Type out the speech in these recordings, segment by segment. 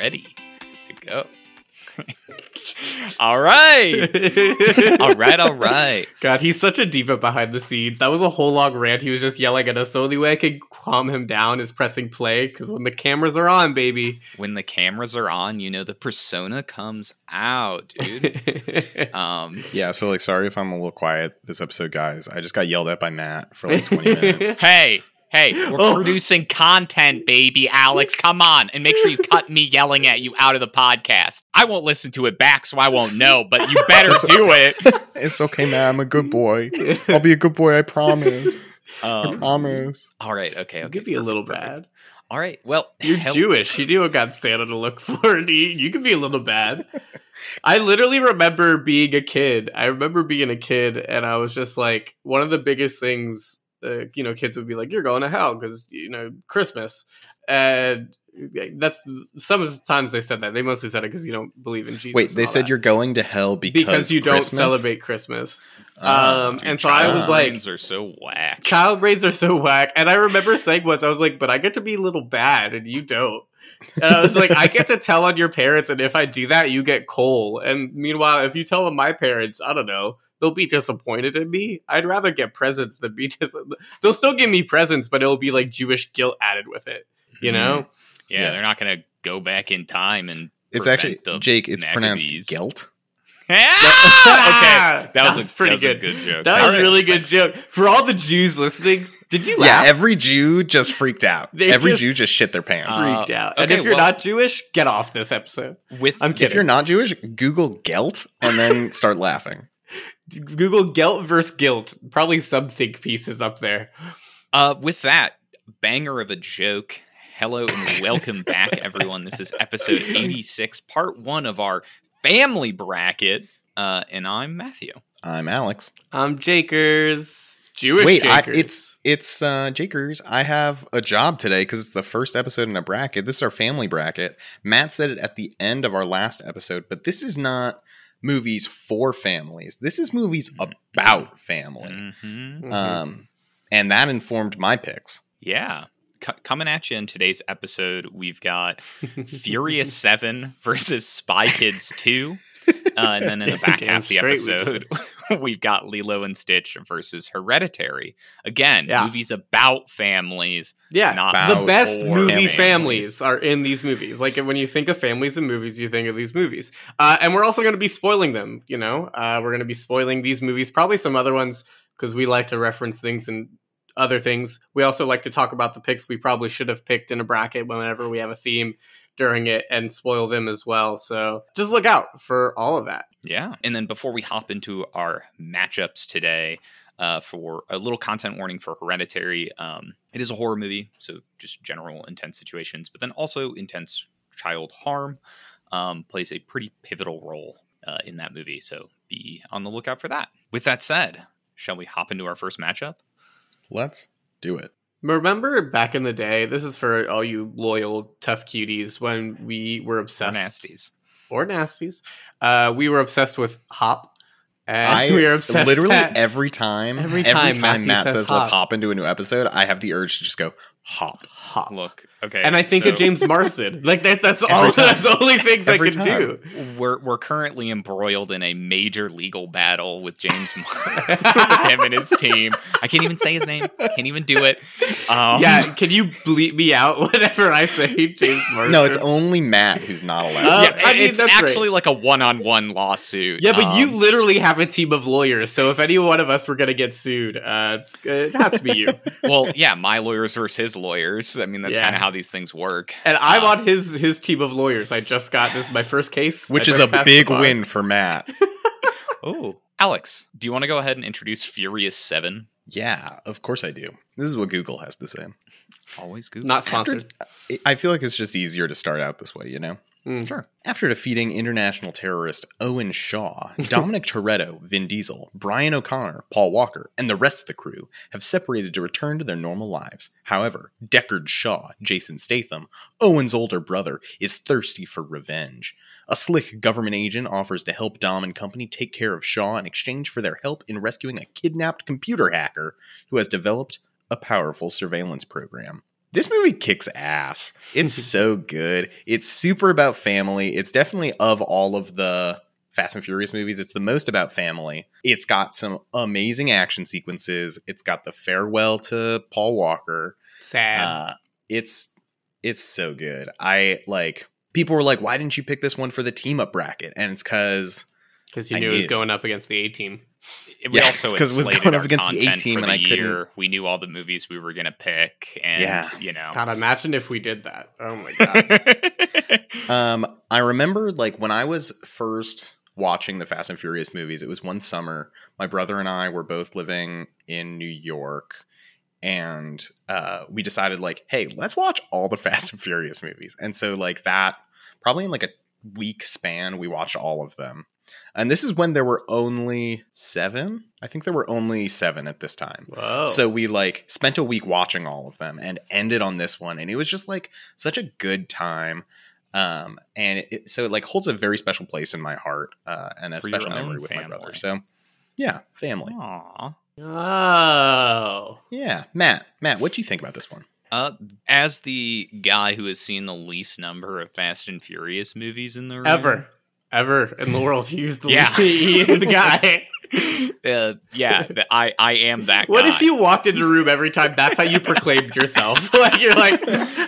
ready to go. all right. all right, all right. God, he's such a diva behind the scenes. That was a whole long rant. He was just yelling at us. The only way I could calm him down is pressing play because when the cameras are on, baby. When the cameras are on, you know the persona comes out, dude. um, Yeah, so like sorry if I'm a little quiet this episode, guys. I just got yelled at by Matt for like 20 minutes. hey, hey, we're Oh. producing content, baby. Alex, come on, and make sure you cut me yelling at you out of the podcast. I won't listen to it back, so I won't know. But you better do it. It's okay, man. I'm a good boy. I'll be a good boy, I promise. I Um, promise. all right, okay, I'll okay. give you a little bad. All right, well, You're hell- Jewish. You knew what got Santa to look for. You, you could be a little bad. I literally remember being a kid. I remember being a kid, and I was just like, one of the biggest things, uh, you know, kids would be like, "You're going to hell because you know Christmas," and that's sometimes they said that. They mostly said it because you don't believe in Jesus. Wait, they said that. you're going to hell because, because you don't celebrate Christmas. Oh. um, Dude, and so I was child like, brains are so whack. child brains are so whack. And I remember saying once, I was like, but I get to be a little bad and you don't. And I was like, I get to tell on your parents, and if I do that, you get coal. And meanwhile, if you tell on my parents, I don't know, they'll be disappointed in me. I'd rather get presents than be dis- They'll still give me presents, but it'll be like Jewish guilt added with it. You know? Yeah, Yeah. they're not gonna go back in time and. It's actually the Jake, it's Maccabees. pronounced guilt. okay, that was, a, pretty that was a good. good joke. That was All a really good joke. For all the Jews listening, did you Laugh? Yeah, every Jew just freaked out. Every just- Jew just shit their pants. Uh, freaked out. and okay, if you're well- not Jewish, get off this episode. With I'm kidding. if you're not Jewish, Google guilt and then start laughing. Google guilt versus guilt. Probably some think pieces up there. Uh, with that banger of a joke, hello and welcome back, everyone. This is episode 86, part one of our family bracket. Uh, and I'm Matthew. I'm Alex. I'm Jakers. Jewish Wait, I, it's it's uh Jakers. I have a job today because it's the first episode in a bracket. This is our family bracket. Matt said it at the end of our last episode, but this is not movies for families. This is movies about family. Mhm. Mhm. Um, and that informed my picks. Yeah. C- coming at you in today's episode, we've got Furious 7 versus Spy Kids 2. Uh, and then in the back half of the we episode, we've got Lilo and Stitch versus Hereditary. Again, Yeah. movies about families. yeah, not the best movie families. families. are in these movies. Like when you think of families and movies, you think of these movies. Uh, and we're also going to be spoiling them. You know, uh, we're going to be spoiling these movies, probably some other ones because we like to reference things and other things. We also like to talk about the picks we probably should have picked in a bracket whenever we have a theme during it and spoil them as well. So just look out for all of that. Yeah. And then before we hop into our matchups today, uh, for a little content warning for Hereditary, um, it is a horror movie, so just general intense situations, but then also intense child harm um, plays a pretty pivotal role uh, in that movie. So be on the lookout for that. With that said, shall we hop into our first matchup? Let's do it. Remember back in the day, this is for all you loyal, tough cuties, when we were Or obsessed nasties. or nasties. Uh, we were obsessed with Hop. And I we were obsessed literally that- every time, Every every time time, Matthew Matt says says, "Let's hop." hop into a new episode," I have the urge to just go hop. Hop. Look, okay. and I think so of James Marsden. Like that, that's all. time. That's the only things I can time. do. We're, we're currently embroiled in a major legal battle with James Mar- with him and his team. I can't even say his name. Can't even do it. Um, yeah, can you bleep me out whenever I say James Marsden? No, it's only Matt who's not allowed. Uh, yeah, I mean, it's that's actually right. like a one-on-one lawsuit. Yeah, but you Um, literally have a team of lawyers. So if any one of us were going to get sued, uh, it's, it has to be you. well, yeah, my lawyers versus his lawyers. I mean, that's Yeah. kind of how these things work. And I'm Uh, on his his team of lawyers. I just got this my first case, which is a big win for Matt. Oh, Alex, do you want to go ahead and introduce Furious Seven? yeah, of course I do. This is what Google has to say. Always Google. Not sponsored. I- I feel like it's just easier to start out this way, you know? Mm. Sure. After defeating international terrorist Owen Shaw, Dominic Toretto, Vin Diesel, Brian O'Connor, Paul Walker, and the rest of the crew have separated to return to their normal lives. However, Deckard Shaw, Jason Statham, Owen's older brother, is thirsty for revenge. A slick government agent offers to help Dom and company take care of Shaw in exchange for their help in rescuing a kidnapped computer hacker who has developed a powerful surveillance program. This movie kicks ass. It's so good. It's super about family. It's definitely of all of the Fast and Furious movies, it's the most about family. It's got some amazing action sequences. It's got the farewell to Paul Walker. Sad. Uh, it's it's so good. I like people were like, "Why didn't you pick this one for the team up bracket?" And it's because Because you I knew it was going up against the A team. we Yeah, also because it was going up against the content A-team and the I couldn't- year. We knew all the movies we were gonna pick, and Yeah. you know. God, imagine if we did that. Oh my god. Um, I remember like when I was first watching the Fast and Furious movies, it was one summer. My brother and I were both living in New York, and uh, we decided like, hey, let's watch all the Fast and Furious movies. And so like that, probably in like a week span, we watched all of them. And this is when there were only seven. I think there were only seven at this time. Whoa. So we like spent a week watching all of them and ended on this one, and it was just like such a good time. Um, and it, so it like holds a very special place in my heart, uh, and a For special memory with my brother. So yeah, family. Aw. Oh. Yeah, Matt, Matt, what do you think about this one? Uh, as the guy who has seen the least number of Fast and Furious movies in the room, Ever. Ever in the world. He's the Yeah. he is the guy. uh, yeah, I I am that. What guy. if you walked into a room every time that's how you proclaimed yourself? like you're like,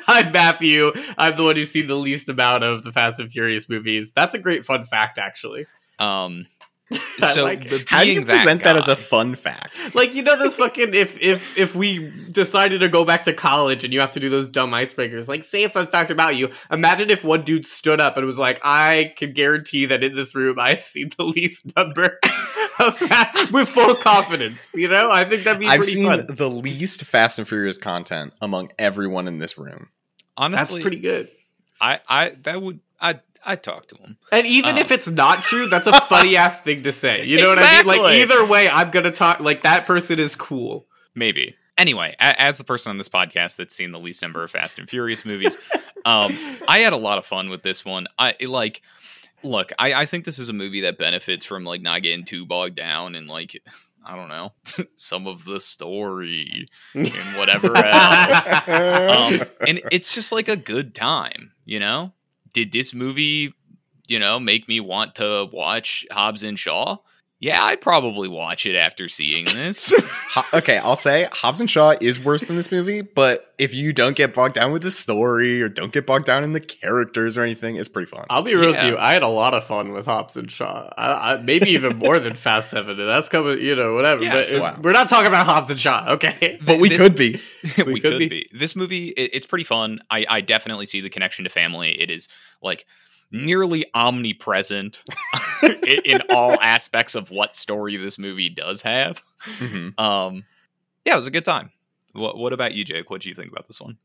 I'm Matthew. I'm the one who's seen the least amount of the Fast and Furious movies. That's a great fun fact, actually. Um, so like it. the- How do you being present that, as a fun fact? Like you know those fucking if if if we decided to go back to college and you have to do those dumb icebreakers, like say a fun fact about you. Imagine if one dude stood up and was like, "I can guarantee that in this room I've seen the least number of that with full confidence." You know, I think that'd be I've pretty seen fun. the least Fast and Furious content among everyone in this room. Honestly, That's honestly, pretty good. I I that would I I talk to him. And even Um. if it's not true, that's a funny ass thing to say. You know what I mean? Like either way, I'm gonna talk. Like that person is cool. Maybe. Anyway, a- as the person on this podcast that's seen the least number of Fast and Furious movies, um, I had a lot of fun with this one. I like, look, I, I think this is a movie that benefits from like not getting too bogged down and like, I don't know, some of the story and whatever else. um, and it's just like a good time, you know. Did this movie, you know, make me want to watch Hobbs and Shaw? Yeah, I'd probably watch it after seeing this. Okay, I'll say Hobbs and Shaw is worse than this movie, but if you don't get bogged down with the story or don't get bogged down in the characters or anything, it's pretty fun. I'll be real Yeah. with you. I had a lot of fun with Hobbs and Shaw. I, I, maybe even more than Fast Seven. And that's coming, you know, whatever. Yeah, but so it- wow. we're not talking about Hobbs and Shaw, okay? but we this- could be. we, could could, be. be. This movie, it, it's pretty fun. I, I definitely see the connection to family. It is like nearly omnipresent in, in all aspects of what story this movie does have. Mhm. Um, yeah, it was a good time. What, what about you, Jake? What do you think about this one?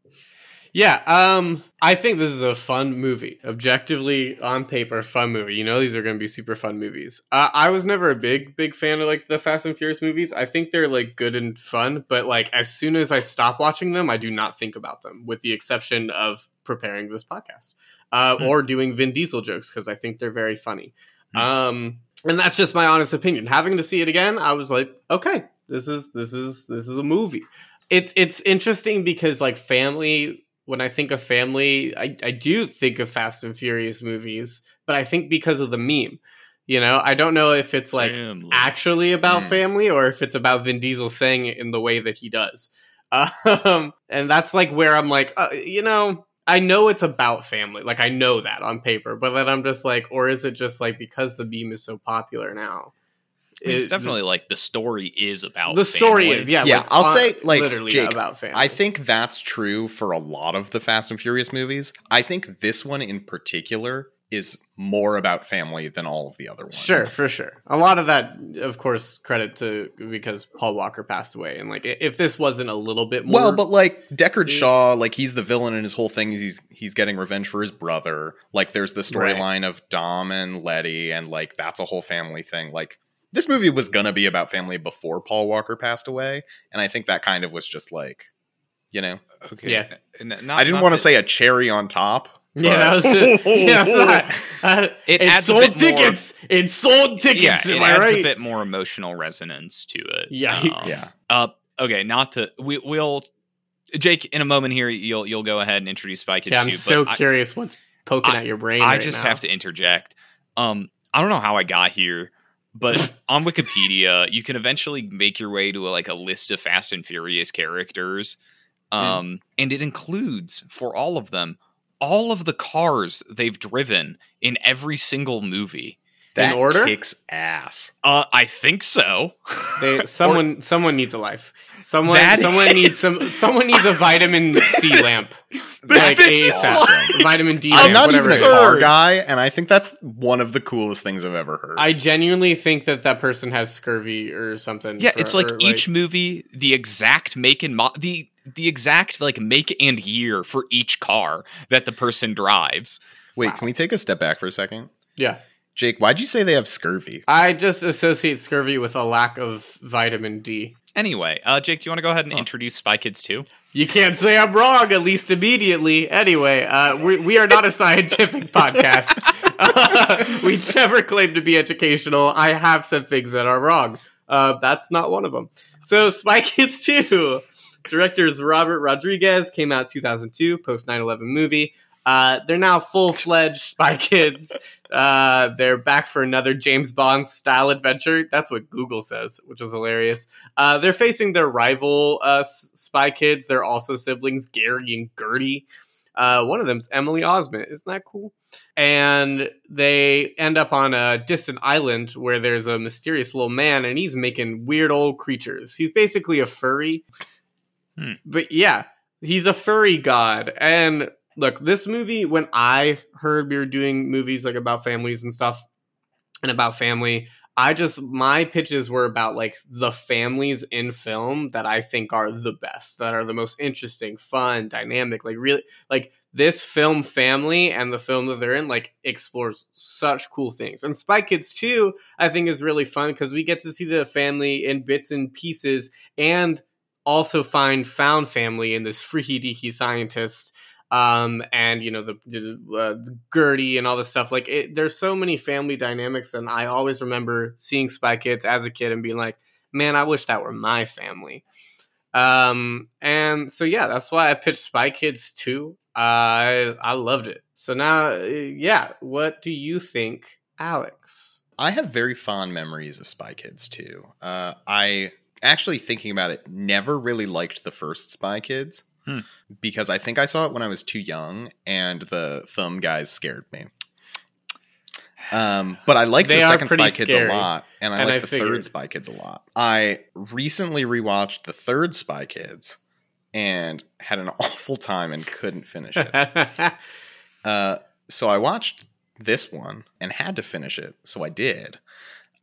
Yeah, um, I think this is a fun movie. Objectively, on paper, fun movie. You know, these are going to be super fun movies. Uh, I was never a big, big fan of like the Fast and Furious movies. I think they're like good and fun, but like as soon as I stop watching them, I do not think about them, with the exception of preparing this podcast uh, Hmm. or doing Vin Diesel jokes because I think they're very funny. Hmm. Um, and that's just my honest opinion. Having to see it again, I was like, okay, this is this is this is a movie. It's it's interesting because like family. When I think of family, I, I do think of Fast and Furious movies, but I think because of the meme. You know, I don't know if it's like Family. actually about Mm. family or if it's about Vin Diesel saying it in the way that he does. Um, and that's like where I'm like, uh, you know, I know it's about family. Like I know that on paper, but then I'm just like, or is it just like because the meme is so popular now? I mean, it's It- definitely like the story is about the story is yeah Yeah, like, I'll say, like, literally Jake, about family. I think that's true for a lot of the Fast and Furious movies. I think this one in particular is more about family than all of the other ones. Sure, for sure. A lot of that, of course, credit to because Paul Walker passed away, and like if this wasn't a little bit more, Well, but like Deckard serious. Shaw, like he's the villain, and his whole thing is he's he's getting revenge for his brother. Like there's the storyline of Dom and Letty, and like that's a whole family thing. Like this movie was gonna be about family before Paul Walker passed away, and I think that kind of was just like, you know, Okay. Yeah. N- not- I didn't want to say a cherry on top. Yeah, that was it. yeah, it's not- uh, It it, sold bit more- tickets. It sold tickets. yeah, am it adds right? a bit more emotional resonance to it. Yikes. Yeah. Uh, okay, not to we we'll Jake, in a moment here, you'll you'll go ahead and introduce Spy Kids Yeah, I'm 2, so but I- curious what's poking I- at your brain. I right just now. have to interject. Um, I don't know how I got here, but on Wikipedia, you can eventually make your way to a, like a list of Fast and Furious characters, um, and it includes for all of them all of the cars they've driven in every single movie. That order? kicks ass. Uh, I think so. They, someone someone needs a life. Someone someone is- needs some someone needs a vitamin C lamp. like That is ASAP. Vitamin D I'm lamp, not whatever even a is. car guy, and I think that's one of the coolest things I've ever heard. I genuinely think that that person has scurvy or something. Yeah, for- it's like or, each movie, the exact make and mo- the the exact like make and year for each car that the person drives. Wait, Wow. can we take a step back for a second? yeah. Jake, why'd you say they have scurvy? I just associate scurvy with a lack of vitamin D. Anyway, uh, Jake, do you want to go ahead and Huh. introduce Spy Kids 2? You can't say I'm wrong, at least immediately. Anyway, uh, we, we are not a scientific podcast. we never claim to be educational. I have said things that are wrong. Uh, that's not one of them. So, Spy Kids 2. Directors Robert Rodriguez came out 2002, post 9 11 movie. Uh, they're now full fledged Spy Kids. Uh, they're back for another James Bond style adventure. That's what Google says, which is hilarious. Uh, they're facing their rival uh, Spy Kids. They're also siblings, Gary and Gertie. Uh, one of them's Emily Osment. Isn't that cool? And they end up on a distant island where there's a mysterious little man, and he's making weird old creatures. He's basically a furry. Hmm. But yeah, he's a furry god. And look, this movie, when I heard we were doing movies like about families and stuff, and about family, I just my pitches were about like the families in film that I think are the best, that are the most interesting, fun, dynamic, like really like this film family and the film that they're in like explores such cool things. And Spy Kids 2 I think is really fun because we get to see the family in bits and pieces and also find found family in this freaky deaky scientist um and you know the the, uh, the Gertie and all this stuff. Like it, there's so many family dynamics and I always remember seeing Spy Kids as a kid and being like man I wish that were my family. Um and so yeah that's why I pitched Spy Kids 2 I I loved it. So now uh, yeah what do you think Alex? I have very fond memories of Spy Kids too. Uh, I actually thinking about it, never really liked the first Spy Kids Hmm. because I think I saw it when I was too young, and the thumb guys scared me. Um, but I liked They the second Spy Kids scary, a lot, and I and liked I the figured. third Spy Kids a lot. I recently rewatched the third Spy Kids and had an awful time and couldn't finish it. Uh, so I watched this one and had to finish it, so I did.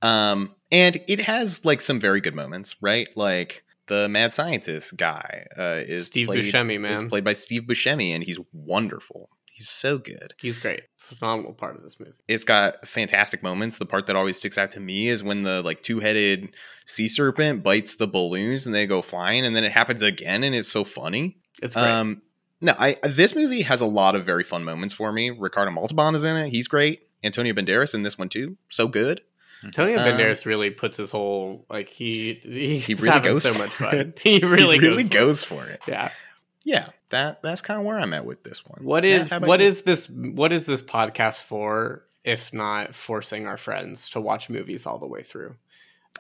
Um, and it has like some very good moments, right? Like the mad scientist guy uh, is Steve played, Buscemi is played by Steve Buscemi, and he's wonderful. He's so good. he's great phenomenal part of this movie It's got fantastic moments. The part that always sticks out to me is when the like two-headed sea serpent bites the balloons and they go flying, and then it happens again, and it's so funny. it's great Um, no, I this movie has a lot of very fun moments for me. Ricardo Montalban is in it; he's great. Antonio Banderas in this one too, so good. Antonio Um, Banderas really puts his whole like he he's He really having goes so for much it. fun. He really he really goes. for goes for it. it. Yeah. Yeah, that that's kind of where I'm at with this one. What Matt, is how about what you? is this what is this podcast for if not forcing our friends to watch movies all the way through?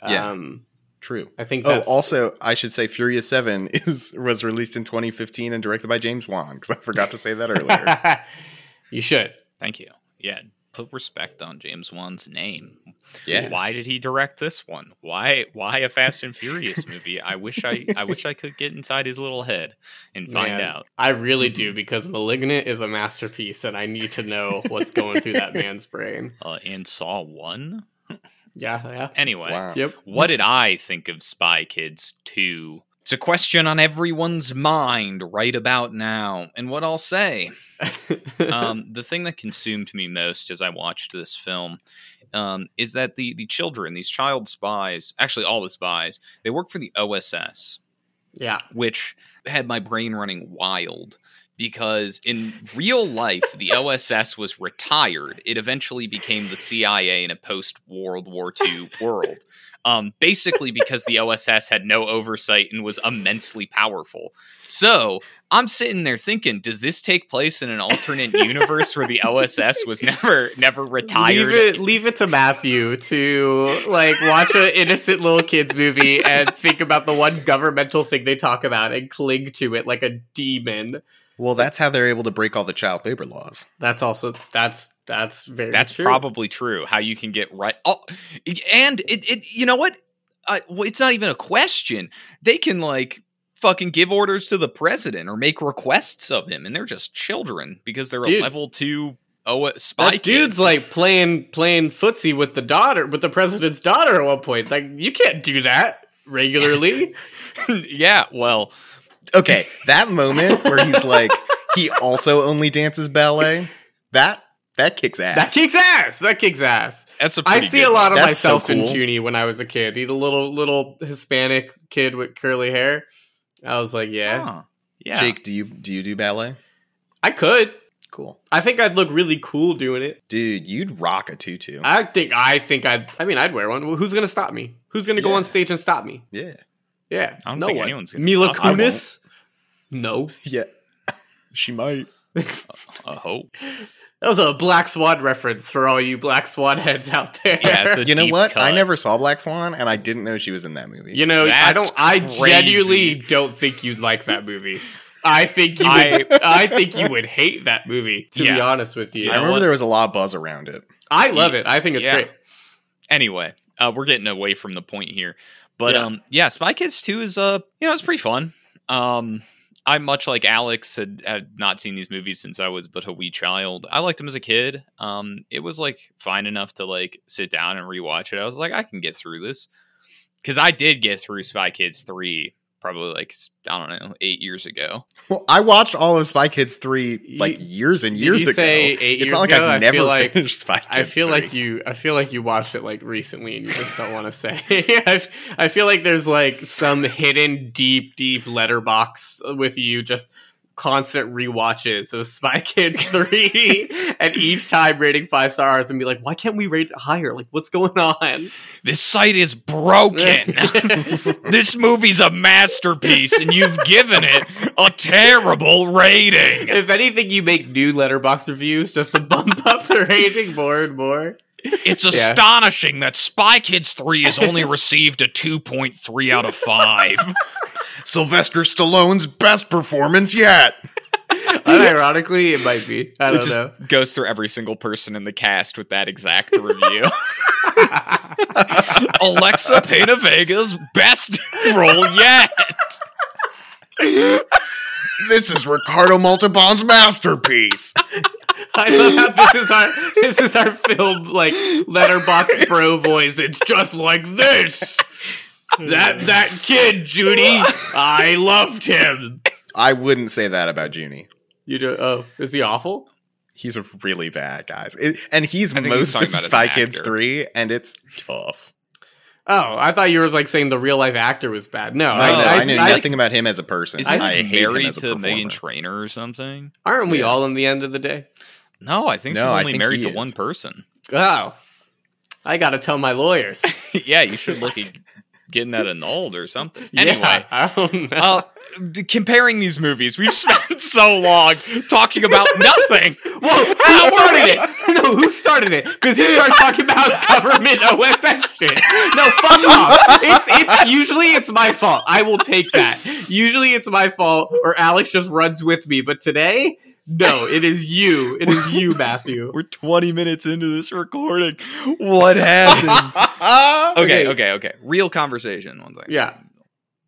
Yeah. Um true? I think Oh, that's also, I should say Furious Seven is was released in 2015 and directed by James Wan because I forgot to say that earlier. you should. Thank you. Yeah, put respect on James Wan's name. Yeah. Why did he direct this one? Why why a Fast and Furious movie? I wish I I wish I could get inside his little head and find Man, out. I really do because Malignant is a masterpiece and I need to know what's going through that man's brain. Uh, and Saw 1? Yeah, yeah. Anyway, Wow. Yep. what did I think of Spy Kids 2? It's a question on everyone's mind right about now. And what I'll say, um, the thing that consumed me most as I watched this film um, is that the the children, these child spies, actually all the spies, they work for the OSS, yeah. which had my brain running wild because in real life, the OSS was retired. It eventually became the CIA in a post World War II world. Um, basically, because the OSS had no oversight and was immensely powerful. So I'm sitting there thinking, does this take place in an alternate universe where the OSS was never never retired? Leave it, leave it to Matthew to like watch an innocent little kids movie and think about the one governmental thing they talk about and cling to it like a demon. Well, that's how they're able to break all the child labor laws. That's also that's that's very That's true. probably true. How you can get right, oh, and it, it you know what? Uh, it's not even a question. They can like fucking give orders to the president or make requests of him, and they're just children because they're Dude. a level two oh spy that dude's kid. like playing playing footsie with the daughter with the president's daughter at one point. Like you can't do that regularly. yeah. Well, Okay, that moment where he's like, he also only dances ballet. That that kicks ass. that kicks ass. That kicks ass. that's a I see good a lot of That's so myself in cool. Junie when I was a kid. He's a little little Hispanic kid with curly hair. I was like, yeah, Huh. Yeah. Jake, do you do you do ballet? I could. Cool, I think I'd look really cool doing it. dude. You'd rock a tutu. I think I think I'd I mean I'd wear one. Well, Who's gonna stop me? Who's gonna go on stage and stop me? yeah, Yeah. I don't no think one. anyone's gonna Mila stop- I Kunis? No. yeah. She might. I hope. That was a Black Swan reference for all you Black Swan heads out there. Yeah, it's a You know deep what? I never saw Black Swan, and I didn't know she was in that movie. you know, I don't I crazy. genuinely don't think you'd like that movie. I think you would, I, think you would hate that movie, to be honest with you. I remember what? there was a lot of buzz around it. I love it. I think it's Yeah. great. Anyway, uh, we're getting away from the point here, but Yeah. um, yeah, Spy Kids Two is uh, you know, it's pretty fun. Um, I much like Alex had, had not seen these movies since I was but a wee child. I liked them as a kid. Um, it was like fine enough to like sit down and rewatch it. I was like, I can get through this because I did get through Spy Kids Three probably like I don't know eight years ago. Well, I watched all of Spy Kids three like years and years you ago. say eight it's years not like ago? I've I never feel like- finished Spy Kids. I feel 3. like you. I feel like you watched it like recently, and you just don't want to say. I, I feel like there's like some hidden deep, deep Letterboxd with you, just constant rewatches of Spy Kids three, and each time rating five stars, and be like, why can't we rate it higher? Like, what's going on? This site is broken. this movie's a masterpiece, and you've given it a terrible rating. if anything, you make new Letterboxd reviews just to bump up the rating more and more. It's Yeah. astonishing that Spy Kids 3 has only received a 2.3 out of 5. Sylvester Stallone's best performance yet. Unironically, it might be. I It don't just know. goes through every single person in the cast with that exact review. Alexa Pena Vega's best role yet. This is Ricardo Montalban's masterpiece. I love how this is our this is our film like Letterboxd pro voice. It's just like this. That that kid, Junie, I loved him. I wouldn't say that about Junie. You do? Oh, is he awful? He's a really bad guys, It- and he's I think he's most of about as an Spy Kids three, and it's tough. Oh, I thought you were like saying the real life actor was bad. No, I, know, I, I, knew I- nothing about him as a person. Isn't I he hate him married as a to Meghan performer. Trainor or something? aren't we Yeah. all in the end of the day? No, I think No, she's I only think married he to is. one person. Oh, I gotta tell my lawyers. yeah, you should look at getting that annulled or something. Yeah, Anyway, I don't know. uh, comparing these movies, we've spent so long talking about nothing. Well, who started it? No, who started it? Because you start talking about government OSS shit. No, fuck off. It's it's usually it's my fault. I will take that. Usually it's my fault, or Alex just runs with me. But today, no, it is you. It is you, Matthew. We're 20 minutes into this recording. What happened? okay, Okay. okay, okay. Real conversation. One thing. Yeah.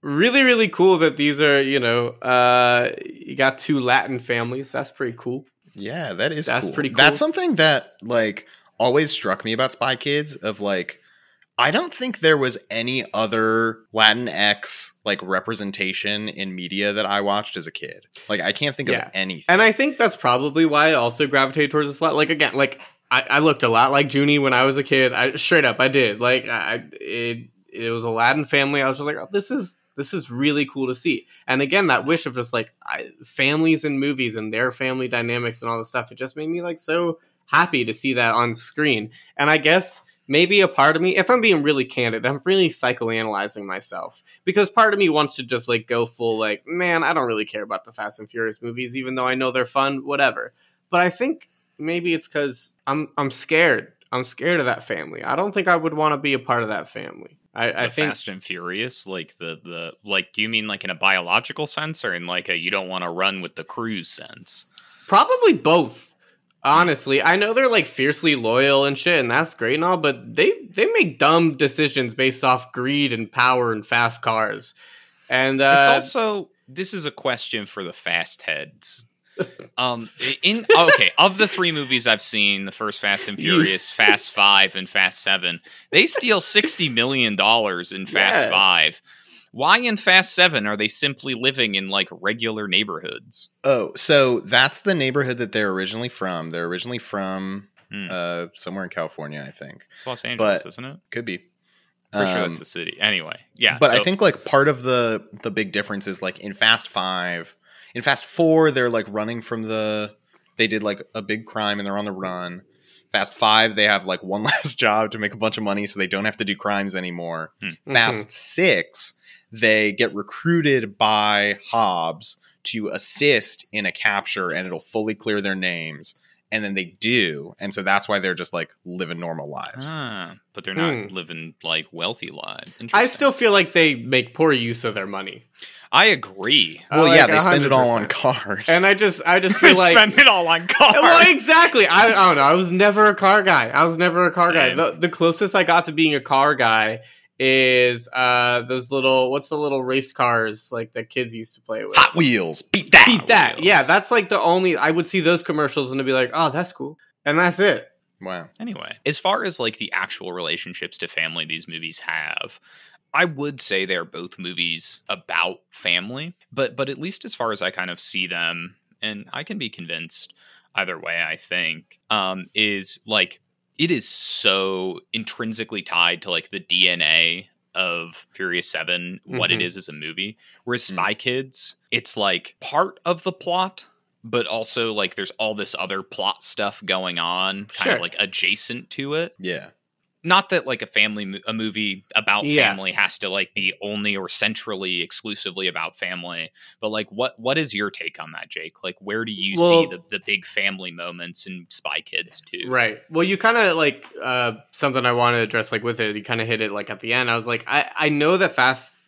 Really, really cool that these are, you know, uh you got two Latin families. That's pretty cool. Yeah, that is That's cool. pretty cool. That's something that like always struck me about Spy Kids of like I don't think there was any other latin x like representation in media that I watched as a kid. Like I can't think Yeah. of anything. And I think that's probably why I also gravitated towards this. Like again, like I, I looked a lot like Junie when I was a kid. I straight up, I did. Like I, it, it was a Latin family. I was just like, oh, this is this is really cool to see. And again, that wish of just like I, families and movies and their family dynamics and all this stuff, it just made me like so happy to see that on screen. And I guess maybe a part of me, if I'm being really candid, I'm really psychoanalyzing myself because part of me wants to just like go full like, man, I don't really care about the Fast and Furious movies, even though I know they're fun, whatever. But I think maybe it's because I'm I'm scared. I'm scared of that family. I don't think I would want to be a part of that family. I, I think Fast and Furious, like the the like, do you mean like in a biological sense, or in like a you don't want to run with the cruise sense? Probably both. Honestly, I know they're like fiercely loyal and shit, and that's great and all, but they they make dumb decisions based off greed and power and fast cars. And uh, it's also this is a question for the fast heads. Um, in okay, of the three movies I've seen, the first Fast and Furious, Fast Five, and Fast Seven, they steal sixty million dollars in Fast Yeah. Five. Why in Fast Seven are they simply living in like regular neighborhoods? Oh, so that's the neighborhood that they're originally from. They're originally from Hmm. uh, somewhere in California, I think. It's Los Angeles, but- isn't it? Could be. Pretty sure Um, that's the city. Anyway, yeah. but I think like part of the the big difference is like in Fast Five, in Fast Four, they're like running from the. They did like a big crime and they're on the run. Fast Five, they have like one last job to make a bunch of money, so they don't have to do crimes anymore. Hmm. Fast Six, they get recruited by Hobbs to assist in a capture, and it'll fully clear their names. And then they do, and so that's why they're just like living normal lives. Ah, but they're not Hmm. living like wealthy lives. I still feel like they make poor use of their money. I agree. Well, Like, yeah, they spend it all on cars. And I just I just They feel like spend it all on cars. well, exactly. I, I don't know. I was never a car guy. I was never a car guy. The, the closest I got to being a car guy is uh those little what's the little race cars like that kids used to play with. Hot Wheels, beat that. Beat that. Wheels. Yeah, that's like the only I would see those commercials and to be like, oh, that's cool, and that's it. Wow. Anyway, as far as like the actual relationships to family these movies have, I would say they're both movies about family, but but at least as far as I kind of see them, and I can be convinced either way. I think um, is like it is so intrinsically tied to like the DNA of Furious Seven, what it Mhm. is as a movie. Whereas Mm. Spy Kids, it's like part of the plot, but also like there's all this other plot stuff going on, kind Sure. of like adjacent to it. Yeah. Not that like a family a movie about Yeah. family has to like be only or centrally exclusively about family, but like what what is your take on that, Jake? Like where do you Well- see the, the big family moments in Spy Kids too? Right. Well, you kind of like uh, something I want to address, like with it. You kind of hit it like at the end. I was like, I I know that Fast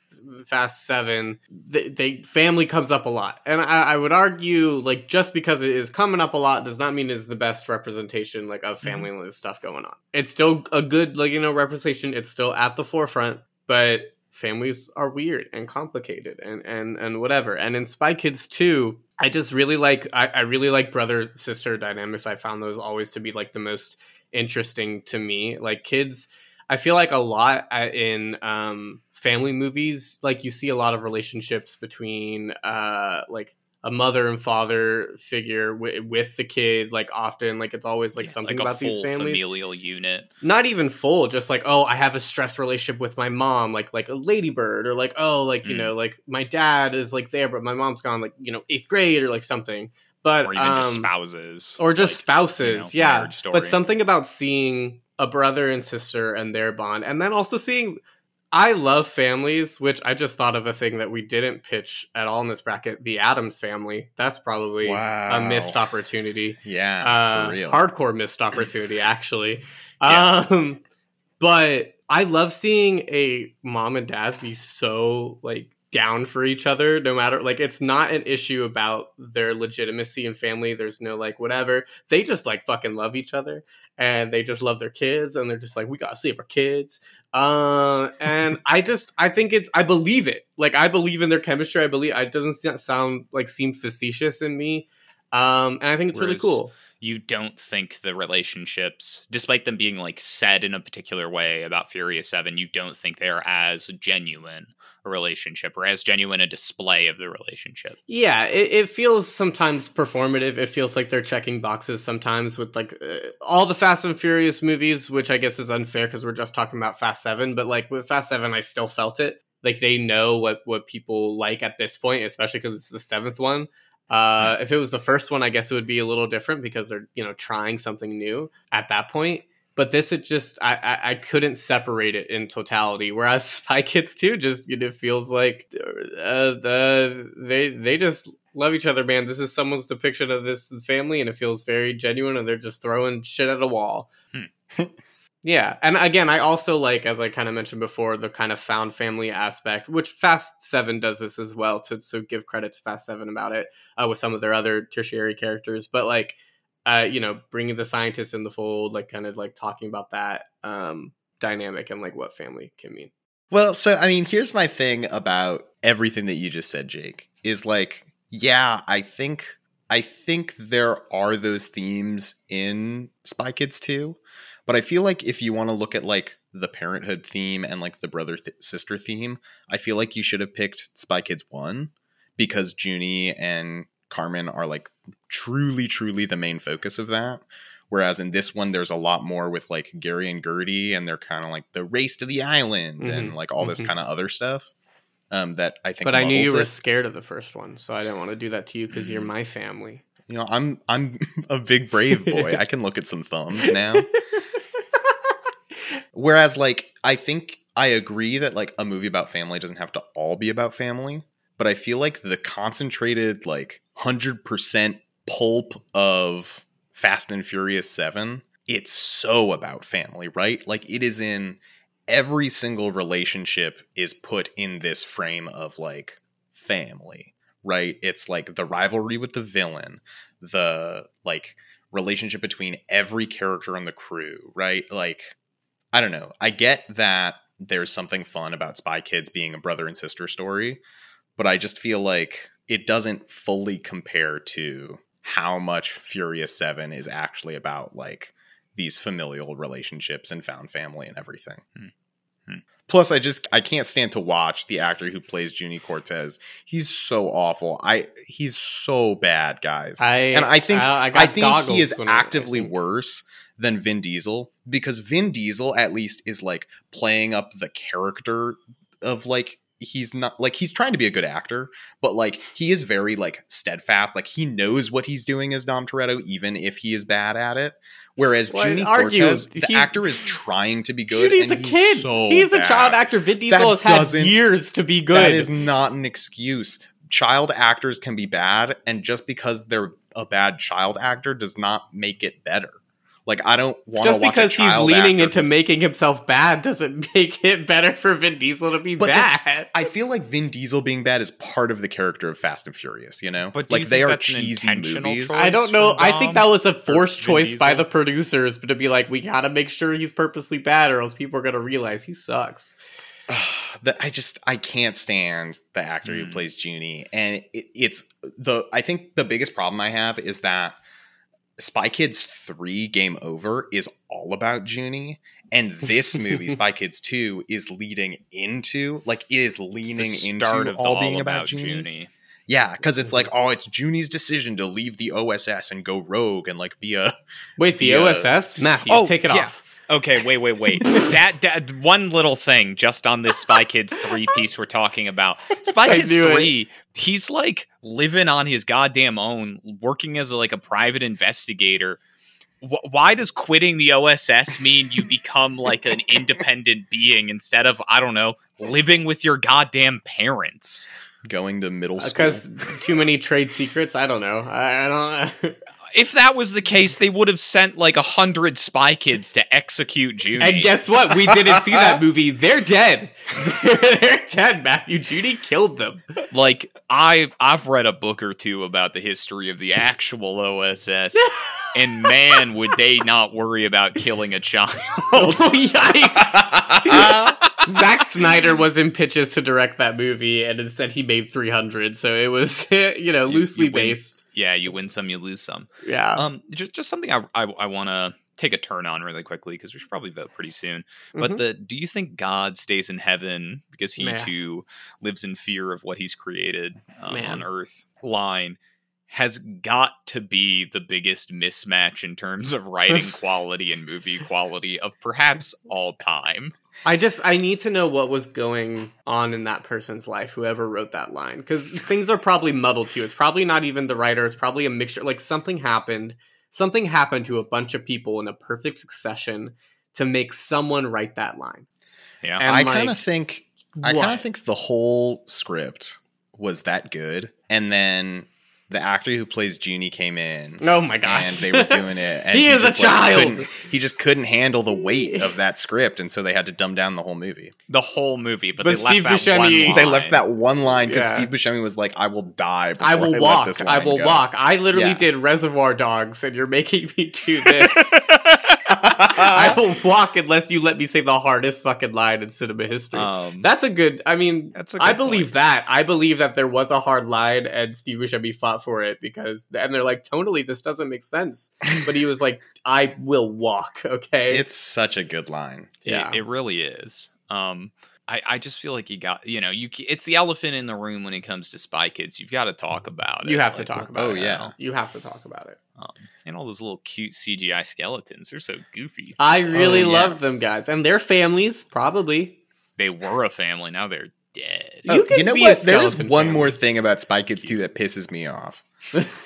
Fast Seven, they, they family comes up a lot, and I, I would argue like just because it is coming up a lot does not mean it's the best representation like of mm-hmm. family and stuff going on. It's still a good like you know representation. It's still at the forefront, but families are weird and complicated and and and whatever. And in Spy Kids 2, I just really like I, I really like brother sister dynamics. I found those always to be like the most interesting to me. Like kids, I feel like a lot uh, in um, family movies, like you see a lot of relationships between uh, like a mother and father figure wi- with the kid. Like often, like it's always like Yeah, something like about these families familial unit. not even full just like oh i have a stress relationship with my mom like like a ladybird or like oh like you Mm. know like my dad is like there but my mom's gone like you know eighth grade or like something but or even just um, spouses, or just like, spouses you know, yeah but something about seeing a brother and sister and their bond and then also seeing i love families which i just thought of a thing that we didn't pitch at all in this bracket the addams family that's probably Wow. a missed opportunity Yeah. uh, for real. hardcore missed opportunity actually Yeah. um but i love seeing a mom and dad be so like down for each other no matter like it's not an issue about their legitimacy and family. There's no like whatever. They just like fucking love each other and they just love their kids and they're just like we gotta save our kids. Um and i just i think it's i believe it. Like i believe in their chemistry. I believe it doesn't sound like seem facetious in me. Um and i think it's really cool you don't think the relationships, despite them being like said in a particular way about Furious Seven, you don't think they're as genuine a relationship or as genuine a display of the relationship. Yeah, it, it feels sometimes performative. It feels like they're checking boxes sometimes with like uh, all the Fast and Furious movies, which I guess is unfair because we're just talking about Fast Seven. But like with Fast Seven, I still felt it. like they know what what people like at this point, especially because it's the seventh one. Uh, if it was the first one, I guess it would be a little different because they're you know trying something new at that point. But this, it just I, I, I couldn't separate it in totality. Whereas Spy Kids two just it feels like uh, the they they just love each other, man. This is someone's depiction of this family, and it feels very genuine. And they're just throwing shit at a wall. Hmm. yeah, and again, I also like, as I kind of mentioned before, the kind of found family aspect, which Fast Seven does this as well. To so give credit to Fast Seven about it uh, with some of their other tertiary characters, but like uh, you know, bringing the scientists in the fold, like kind of like talking about that um, dynamic and like what family can mean. Well, so I mean, here's my thing about everything that you just said, Jake. Is like, yeah, I think I think there are those themes in Spy Kids 2, but I feel like if you want to look at like the parenthood theme and like the brother th- sister theme, I feel like you should have picked Spy Kids 1 because Junie and Carmen are like truly, truly the main focus of that. Whereas in this one, there's a lot more with like Gary and Gertie, and they're kind of like the race to the island Mhm. and like all this Mhm. kind of other stuff. Um, that I think. But I knew you muddles were scared of the first one, so I didn't want to do that to you because you're Mm. my family. You know, I'm I'm a big brave boy. I can look at some thumbs now. Whereas, like, I think I agree that like a movie about family doesn't have to all be about family, but I feel like the concentrated like hundred percent pulp of Fast and Furious Seven, it's so about family, right? Like, it is in every single relationship is put in this frame of like family, right? It's like the rivalry with the villain, the like relationship between every character on the crew, right? Like, I don't know. I get that there's something fun about Spy Kids being a brother and sister story, but I just feel like it doesn't fully compare to how much Furious 7 is actually about like these familial relationships and found family and everything. Hmm. Hmm. Plus, I just I can't stand to watch the actor who plays Junie Cortez. He's so awful. I he's so bad, guys. I and I think I, I, got think he is I- I actively worse than Vin Diesel because Vin Diesel at least is like playing up the character of like he's not like he's trying to be a good actor, but like he is very like steadfast. Like he knows what he's doing as Dom Toretto, even if he is bad at it. Whereas Well, Junie Cortez, the he's- actor is trying to be good. Junie's a and kid. He's, so he's a bad. child actor. Vin Diesel That has had years to be good. That is not an excuse. Child actors can be bad, and just because they're a bad child actor does not make it better. Like I don't want to just watch because a he's leaning into who's- making himself bad doesn't make it better for Vin Diesel to be But bad. I feel like Vin Diesel being bad is part of the character of Fast and Furious. You know, But do like you they think are that's cheesy intentional movies. I don't know. I think that was a forced Vin choice by the producers to be like, we gotta make sure he's purposely bad, or else people are gonna realize he sucks. that I just I can't stand the actor who Hmm. plays Junie, and it, it's the I think the biggest problem I have is that Spy Kids three Game Over is all about Junie, and this movie Spy Kids two is leading into like is leaning into of the all being about, Junie. Junie. Yeah, because it's like oh, it's Junie's decision to leave the OSS and go rogue and like be a Wait, the Yeah. OSS, Matthew, Oh, take it yeah. off. Okay, wait, wait, wait. that, that one little thing just on this Spy Kids 3 piece we're talking about. Spy I Kids knew it. 3, he's like living on his goddamn own, working as like a private investigator. Wh- Why does quitting the OSS mean you become like an independent being instead of, I don't know, living with your goddamn parents? going to middle uh, school. Because too many trade secrets. I don't know. I, I don't. If that was the case, they would have sent like a hundred spy kids to execute Junie. and guess what? We didn't see that movie. They're dead. They're dead. Matthew Junie killed them. like I I've read a book or two about the history of the actual OSS, and man, would they not worry about killing a child. Oh, yikes! Zack Snyder was in pitches to direct that movie, and instead he made 300. So it was, you know, loosely you win. based. Yeah, you win some, you lose some. Yeah. Um, just just something I I, I want to take a turn on really quickly because we should probably vote pretty soon. But Mhm. the do you think God stays in heaven because he Meh. too lives in fear of what he's created um, Man. on Earth? Line has got to be the biggest mismatch in terms of writing quality and movie quality of perhaps all time. I just I need to know what was going on in that person's life, whoever wrote that line, because things are probably muddled too. It's probably not even the writer. It's probably a mixture. Like something happened. Something happened to a bunch of people in a perfect succession to make someone write that line. Yeah. And I like, kind of think I kind of think the whole script was that good, and then the actor who plays Junie came in. Oh my gosh. And they were doing it. And He is a just, like, child. couldn't- he just couldn't handle the weight of that script, and so they had to dumb down the whole movie. the whole movie, but, But they left Steve that Buscemi- one They line. They left that one line because Yeah. Steve Buscemi was like, "I will die. Before I will let walk. this I will go." walk. I literally Yeah. did Reservoir Dogs, and you're making me do this. I will walk unless you let me say the hardest fucking line in cinema history. Um, That's a good. I mean, That's a I believe point. that. I believe that there was a hard line, and Steve Buscemi fought for it because, and they're like, tonally, this doesn't make sense. But he was like, I will walk. Okay. It's such a good line. Yeah. It, it really is. Um, I, I just feel like you got you know you it's the elephant in the room when it comes to Spy Kids. You've got to talk about it. You have to talk what about Oh, it. yeah. you have to talk about it. Um, and all those little cute CGI skeletons. They're so goofy. I really Oh, yeah. love them guys, and their families probably. They were a family. Now they're dead. You Oh, can you know be what? There is one fan. more thing about Spy Kids 2 that pisses me off.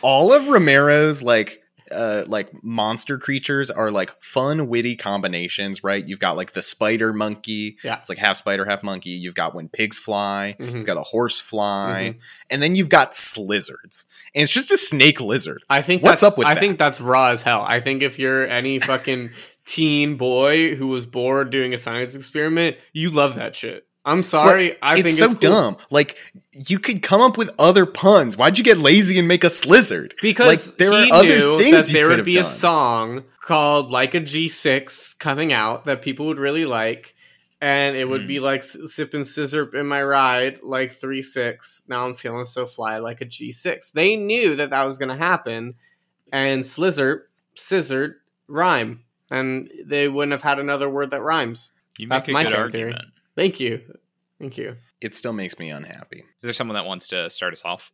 All of Romero's like uh like monster creatures are like fun witty combinations, right? You've got like the spider monkey. Yeah. It's like half spider, half monkey. You've got when pigs fly. Mhm. You've got a horse fly. Mm-hmm. And then you've got slizzards. And it's just a snake lizard. I think What's up with I that? think that's raw as hell. I think if you're any fucking teen boy who was bored doing a science experiment, you love that shit. I'm sorry. I think it's so cool. dumb. Like you could come up with other puns. Why'd you get lazy and make a slizzard? because like there he are other things that there would have be a song called like a G6 coming out that people would really like. And it would Hmm. be like s- sipping scissor in my ride, like three six. Now I'm feeling so fly, like a G six. They knew that that was going to happen, and slizzer, scissored, rhyme, and they wouldn't have had another word that rhymes. You That's a my good fan theory. Argument. Thank you, thank you. It still makes me unhappy. Is there someone that wants to start us off?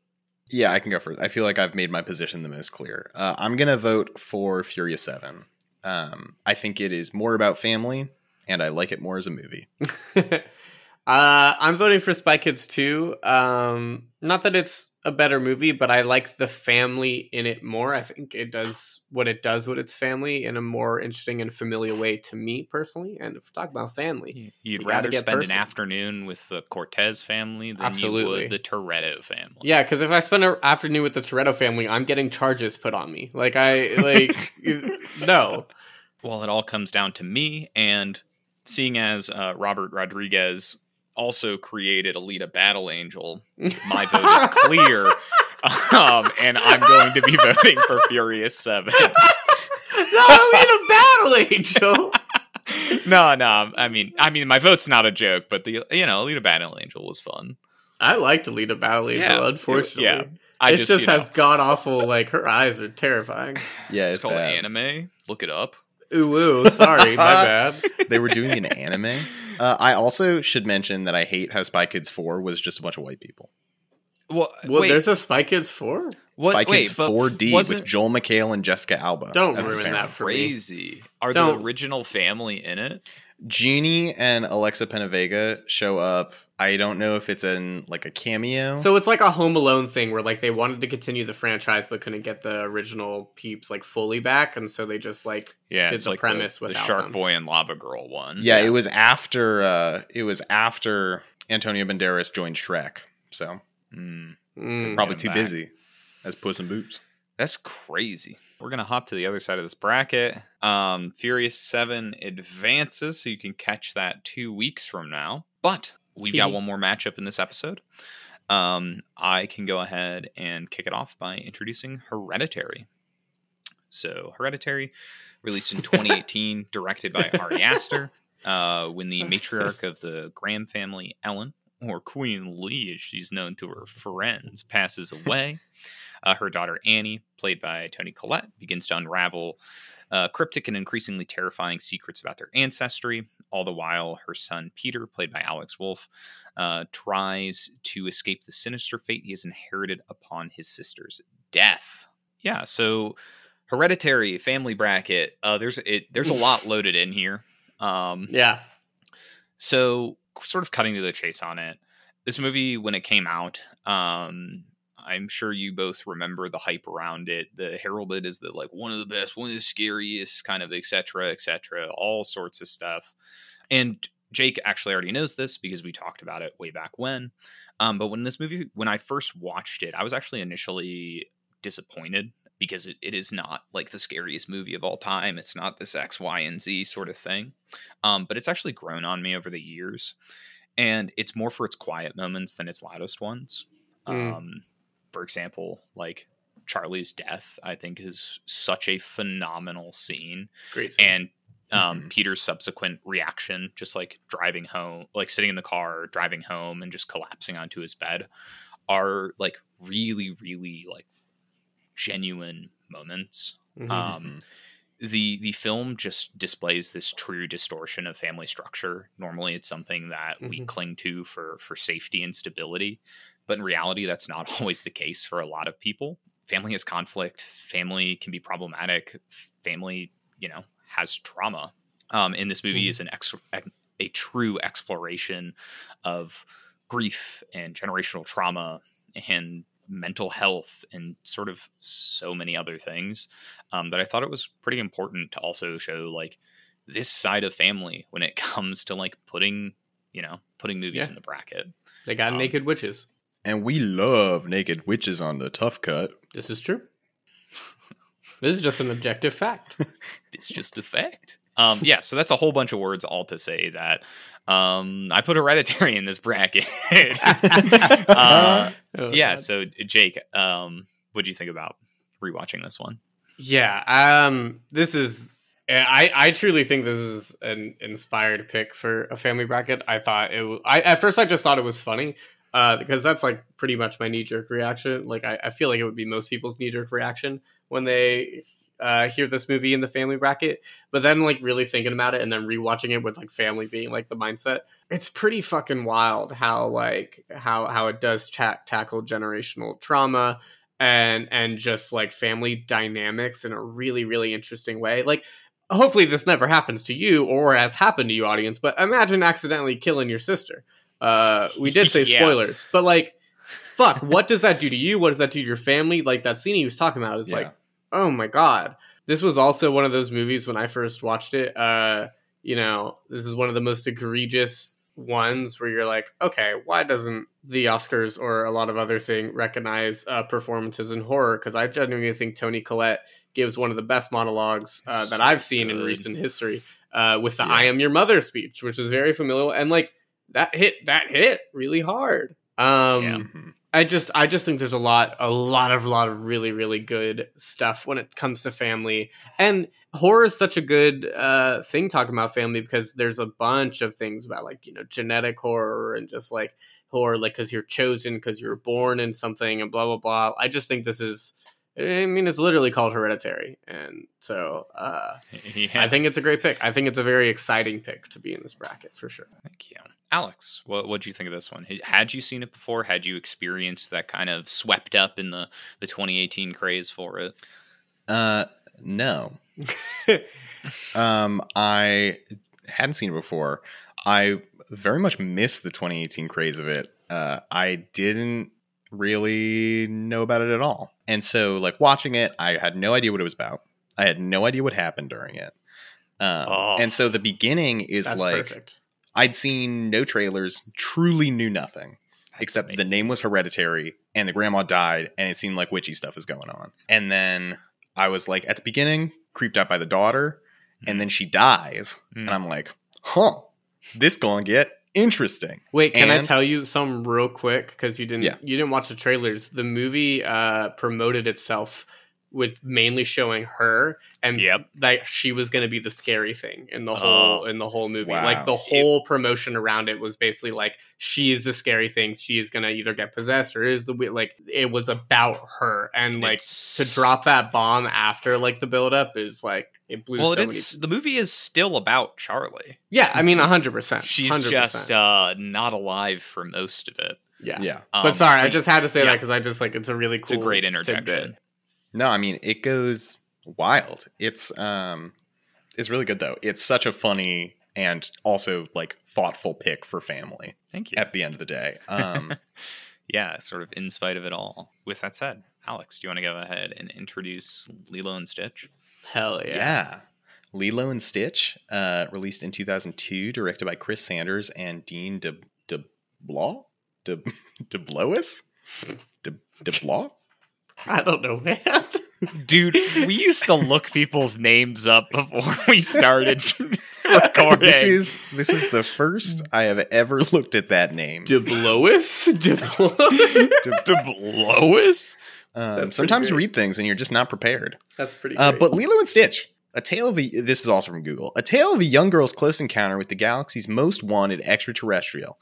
Yeah, I can go first. I feel like I've made my position the most clear. Uh, I'm gonna vote for Furious Seven. Um, I think it is more about family, and I like it more as a movie. uh, I'm voting for Spy Kids 2. Um, not that it's a better movie, but I like the family in it more. I think it does what it does with its family in a more interesting and familiar way to me personally. And if we talk about family, You'd You rather spend person. an afternoon with the Cortez family than you would the Toretto family. yeah, because if I spend an afternoon with the Toretto family, I'm getting charges put on me. Like I like no. Well, it all comes down to me, and seeing as uh, Robert Rodriguez also created Alita Battle Angel, my vote is clear, um, and I'm going to be voting for Furious Seven. no, I mean a battle angel. no, no, I mean, I mean, my vote's not a joke, but the you know Alita Battle Angel was fun. I like to lead a battle angel, Yeah, it- unfortunately. yeah. I it just, just, you know, has god awful like her eyes are terrifying. Yeah, it's it's, called bad. anime. Look it up. Ooh, ooh, sorry, my bad. They were doing an anime. Uh, I also should mention that I hate how Spy Kids Four was just a bunch of white people. Well, Well, wait, there's a Spy Kids 4? what, Spy Kids but 4D wasn't- with Joel McHale and Jessica Alba. Don't as ruin parents. that for me. crazy. Are Don't- the original family in it? Junie and Alexa Penavega show up. I don't know if it's in like a cameo. So it's like a Home Alone thing where like they wanted to continue the franchise but couldn't get the original peeps like fully back, and so they just like Yeah, did the like premise the, the Shark them. Boy and Lava Girl one. yeah, yeah. it was after uh it was after Antonio Banderas joined Shrek. So Mm, Mm. probably too back. busy as Puss in Boots. that's crazy. We're gonna hop to the other side of this bracket. Um, Furious Seven advances, so you can catch that two weeks from now. But we've got one more matchup in this episode. Um, I can go ahead and kick it off by introducing Hereditary. So, Hereditary, released in 2018, directed by Ari Aster. Uh, when the matriarch of the Graham family, Ellen, or Queen Leigh as she's known to her friends, passes away. Uh, her daughter Annie, played by Toni Collette, begins to unravel uh, cryptic and increasingly terrifying secrets about their ancestry. All the while, her son Peter, played by Alex Wolff, uh, tries to escape the sinister fate he has inherited upon his sister's death. Yeah, so hereditary family bracket. Uh, there's it. There's a lot loaded in here. Um, Yeah. So, sort of cutting to the chase on it, this movie when it came out, um, I'm sure you both remember the hype around it. The heralded as the like one of the best, one of the scariest, kind of etc. etc. all sorts of stuff. And Jake actually already knows this because we talked about it way back when. Um, but when this movie, when I first watched it, I was actually initially disappointed because it, it is not like the scariest movie of all time. It's not this X, Y, and Z sort of thing. Um, but it's actually grown on me over the years. And it's more for its quiet moments than its loudest ones. Mm. Um, for example, like Charlie's death, I think is such a phenomenal scene. Great. scene. And um, Mhm. Peter's subsequent reaction, just like driving home, like sitting in the car, driving home, and just collapsing onto his bed, are like really, really like genuine moments. Mhm. Um, the the film just displays this true distortion of family structure. Normally, it's something that we Mhm. cling to for for safety and stability, but in reality, that's not always the case for a lot of people. Family has conflict. Family can be problematic. Family, you know, has trauma. Um, and this movie Mhm. is an ex- a true exploration of grief and generational trauma and mental health and sort of so many other things um, that I thought it was pretty important to also show like this side of family when it comes to like putting you know putting movies Yeah. in the bracket. they got um, naked witches. And we love naked witches on the tough cut. This is true. This is just an objective fact. It's just a fact. Um, yeah, so that's a whole bunch of words all to say that um, I put Hereditary in this bracket. uh, Oh, yeah, God. so Jake, um, what do you think about rewatching this one? Yeah, um, this is. I, I truly think this is an inspired pick for a family bracket. I thought it. I at first I just thought it was funny, uh, because that's like pretty much my knee jerk reaction. Like I, I feel like it would be most people's knee jerk reaction when they uh, hear this movie in the family bracket. But then like really thinking about it and then rewatching it with like family being like the mindset, it's pretty fucking wild how like how how it does tackle generational trauma and and just like family dynamics in a really really interesting way like hopefully this never happens to you or has happened to you audience but imagine accidentally killing your sister uh we did say Yeah. spoilers but like fuck what does that do to you what does that do to your family like that scene he was talking about is Yeah. like oh my god this was also one of those movies when i first watched it uh you know this is one of the most egregious ones where you're like okay why doesn't the oscars or a lot of other thing recognize uh, performances in horror because i genuinely think toni collette gives one of the best monologues uh, that i've seen in recent history uh, with the Yeah. i am your mother speech which is very familiar and like that hit that hit really hard. Um Yeah. I just I just think there's a lot a lot of lot of really really good stuff when it comes to family. And horror is such a good uh thing talking about family because there's a bunch of things about like you know genetic horror and just like horror like because you're chosen because you're born in something and blah blah blah. I just think this is I mean it's literally called hereditary. And so uh Yeah, I think it's a great pick. I think it's a very exciting pick to be in this bracket for sure. Thank you. Alex, what what do you think of this one? Had you seen it before? Had you experienced that kind of swept up in the the 2018 craze for it? Uh, no. Um, I hadn't seen it before. I very much missed the 2018 craze of it. Uh, I didn't really know about it at all. And so, like, watching it, I had no idea what it was about. I had no idea what happened during it. Um, Oh. And so the beginning is that's like perfect I'd seen no trailers, truly knew nothing except the name was hereditary and the grandma died and it seemed like witchy stuff is going on and then i was like at the beginning creeped out by the daughter and then she dies and Mm. i'm like huh this gonna get interesting Wait, can I tell you something real quick? Because you didn't Yeah. you didn't watch the trailers. The movie uh, promoted itself with mainly showing her and Yep. that she was going to be the scary thing in the Oh. whole in the whole movie. Wow. Like the whole promotion around it was basically like she is the scary thing. She is going to either get possessed or is the like it was about her and like to drop that bomb after like the build up is like it blew Well, so it's many. the movie is still about Charlie. Yeah, I mean hundred percent. She's just uh, not alive for most of it. yeah. yeah Um, but sorry, I just had to say that because I just like it's a really it's a cool. great tidbit. Interjection. no i mean it goes wild it's um it's really good though it's such a funny and also like thoughtful pick for family Thank you. at the end of the day. Um, yeah, sort of in spite of it all. With that said, Alex, do you want to go ahead and introduce Lilo and Stitch? Hell yeah. yeah. Lilo and Stitch, uh, released in 2002, directed by Chris Sanders and Dean De De Blah De De Blois De De Blah. I don't know, man. Dude, we used to look people's names up before we started recording. This is this is the first I have ever looked at that name. Deblois? Deblois? De- De um, sometimes you read things and you're just not prepared. That's pretty Uh, but Lilo and Stitch, a tale of a this is also from Google. A tale of a young girl's close encounter with the galaxy's most wanted extraterrestrial.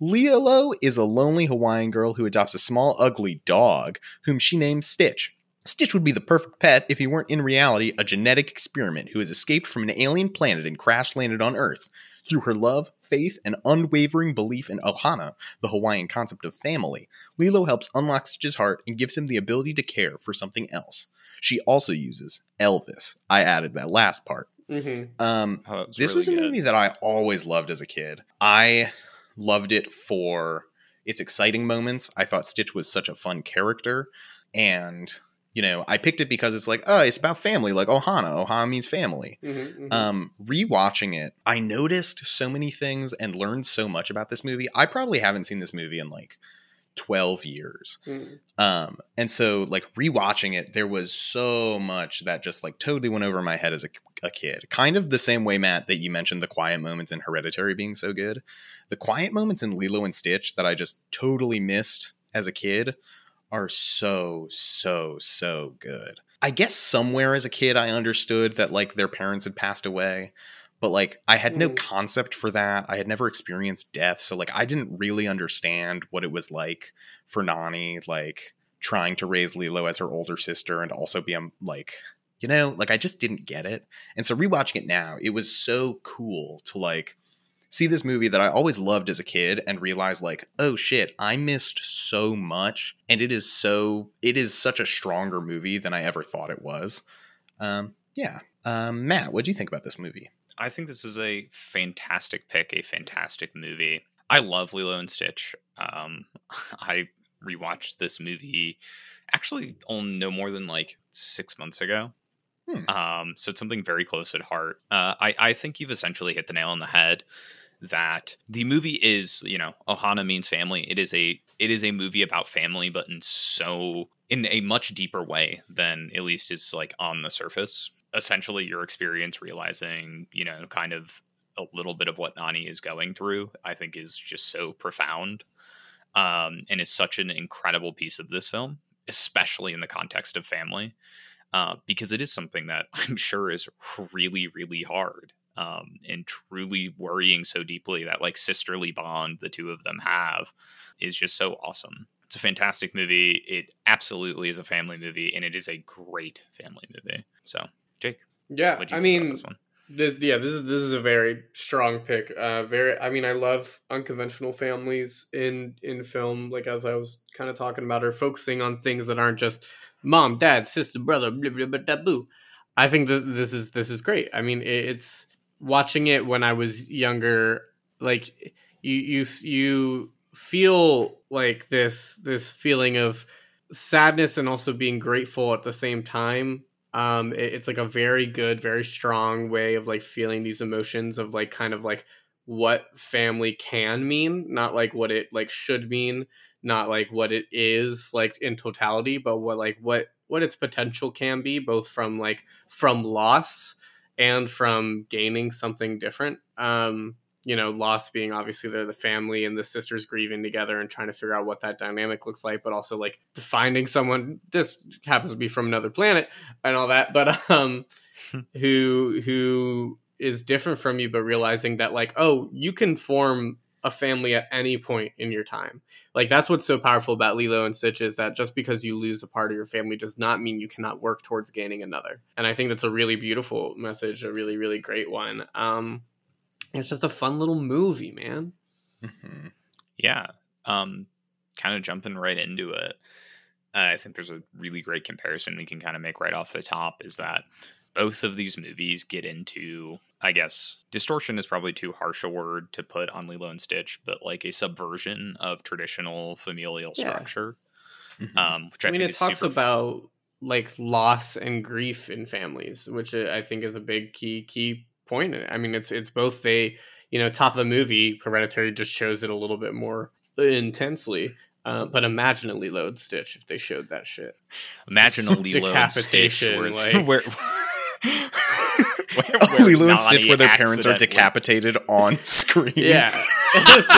Lilo is a lonely Hawaiian girl who adopts a small, ugly dog whom she names Stitch. Stitch would be the perfect pet if he weren't in reality a genetic experiment who has escaped from an alien planet and crash landed on Earth. Through her love, faith, and unwavering belief in Ohana, the Hawaiian concept of family, Lilo helps unlock Stitch's heart and gives him the ability to care for something else. She also uses Elvis. I added that last part. Mhm. Um, Oh, that was this really was a good. movie that I always loved as a kid. I loved it for its exciting moments. I thought Stitch was such a fun character. And, you know, I picked it because it's like, oh, it's about family, like Ohana. Ohana means family. Mhm, mhm. Um, rewatching it, I noticed so many things and learned so much about this movie. I probably haven't seen this movie in like 12 years. Mhm. Um, and so like rewatching it, there was so much that just like totally went over my head as a, a kid. Kind of the same way, Matt, that you mentioned the quiet moments in Hereditary being so good. The quiet moments in Lilo and Stitch that I just totally missed as a kid are so, so, so good. I guess somewhere as a kid I understood that like their parents had passed away, but like I had no Mhm. concept for that. I had never experienced death, so like I didn't really understand what it was like for Nani, like trying to raise Lilo as her older sister and also be a like you know, like I just didn't get it. And so rewatching it now, it was so cool to like see this movie that I always loved as a kid and realize like, oh shit, I missed so much and it is so it is such a stronger movie than I ever thought it was. Um yeah. Um Matt, what do you think about this movie? I think this is a fantastic pick, a fantastic movie. I love Lilo and Stitch. Um, I rewatched this movie actually on no more than like six months ago. Hmm. Um, so it's something very close at heart. Uh, I, I think you've essentially hit the nail on the head that the movie is, you know, Ohana means family. It is a it is a movie about family, but in so in a much deeper way than at least is like on the surface. Essentially, your experience realizing, you know, kind of a little bit of what Nani is going through, I think is just so profound. Um, and is such an incredible piece of this film, especially in the context of family, uh, because it is something that I'm sure is really, really hard um, and truly worrying so deeply that like sisterly bond the two of them have is just so awesome. It's a fantastic movie. It absolutely is a family movie, and it is a great family movie. So, Jake, yeah, what do you I think mean, about this one? This, yeah, this is this is a very strong pick. Uh, very, I mean, I love unconventional families in in film. Like as I was kind of talking about, or focusing on things that aren't just mom, dad, sister, brother, blah blah blah, blah boo. I think that this is this is great. I mean, it, it's watching it when I was younger. Like you you you feel like this this feeling of sadness and also being grateful at the same time um it- it's like a very good very strong way of like feeling these emotions of like kind of like what family can mean not like what it like should mean not like what it is like in totality but what like what what its potential can be both from like from loss and from gaining something different. Um you know loss being obviously the the family and the sisters grieving together and trying to figure out what that dynamic looks like but also like finding someone this happens to be from another planet and all that but um who who is different from you but realizing that like oh you can form a family at any point in your time like that's what's so powerful about lilo and stitch is that just because you lose a part of your family does not mean you cannot work towards gaining another and i think that's a really beautiful message a really really great one um it's just a fun little movie man Mhm. Yeah. Um, kind of jumping right into it. Uh, I think there's a really great comparison we can kind of make right off the top is that both of these movies get into I guess distortion is probably too harsh a word to put on Lilo and Stitch, but like a subversion of traditional familial Yeah. structure. Mhm. Um, which I, I mean, think it is talks super about like loss and grief in families, which I I think is a big key key point. I mean, it's it's both they you know top of the movie Hereditary just shows it a little bit more intensely. Uh, but imagine a Lilo and Stitch if they showed that shit. Imagine a Lilo and Stitch where, like- where, where, Oh, Lilo and Stitch, where their parents are accidentally- decapitated on screen. Yeah, just,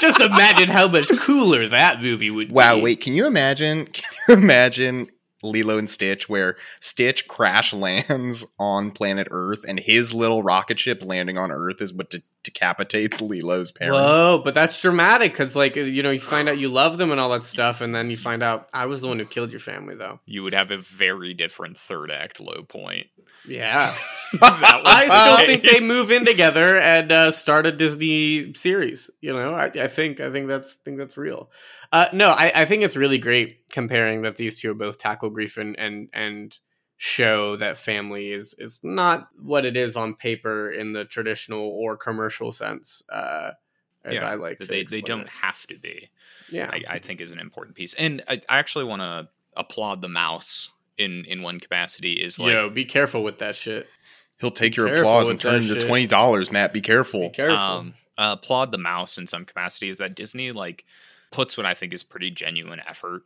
just imagine how much cooler that movie would be. Wow, be. wait, can you imagine can you imagine Lilo and Stitch where Stitch crash lands on planet Earth and his little rocket ship landing on Earth is what de- decapitates Lilo's parents? Whoa, but that's dramatic because, like, you know, you find out you love them and all that stuff, and then you find out I was the one who killed your family, though. you would have a very different third act low point. Yeah, I still think they move in together and uh, start a Disney series. You know, I, I think I think that's think that's real. Uh, no, I, I think it's really great comparing that these two are both tackle grief and and and show that family is is not what it is on paper in the traditional or commercial sense. Uh, as Yeah, I like to They, they don't it. have to be. Yeah, I, I think is an important piece. And I, I actually want to applaud the mouse in in one capacity is like Yo, be careful with that shit. He'll take your applause and turn that it into shit. twenty dollars, Matt. Be careful. Be careful. um uh, applaud the mouse in some capacity is that Disney like puts what I think is pretty genuine effort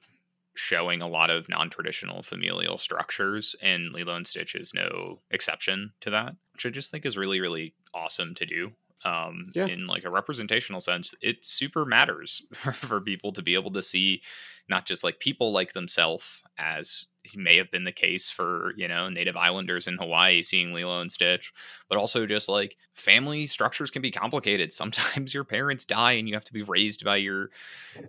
showing a lot of non-traditional familial structures and Lilo and Stitch is no exception to that which I just think is really really awesome to do um Yeah. in like a representational sense it super matters for people to be able to see not just like people like themselves as may have been the case for you know native islanders in hawaii seeing lilo and stitch but also just like family structures can be complicated. Sometimes your parents die and you have to be raised by your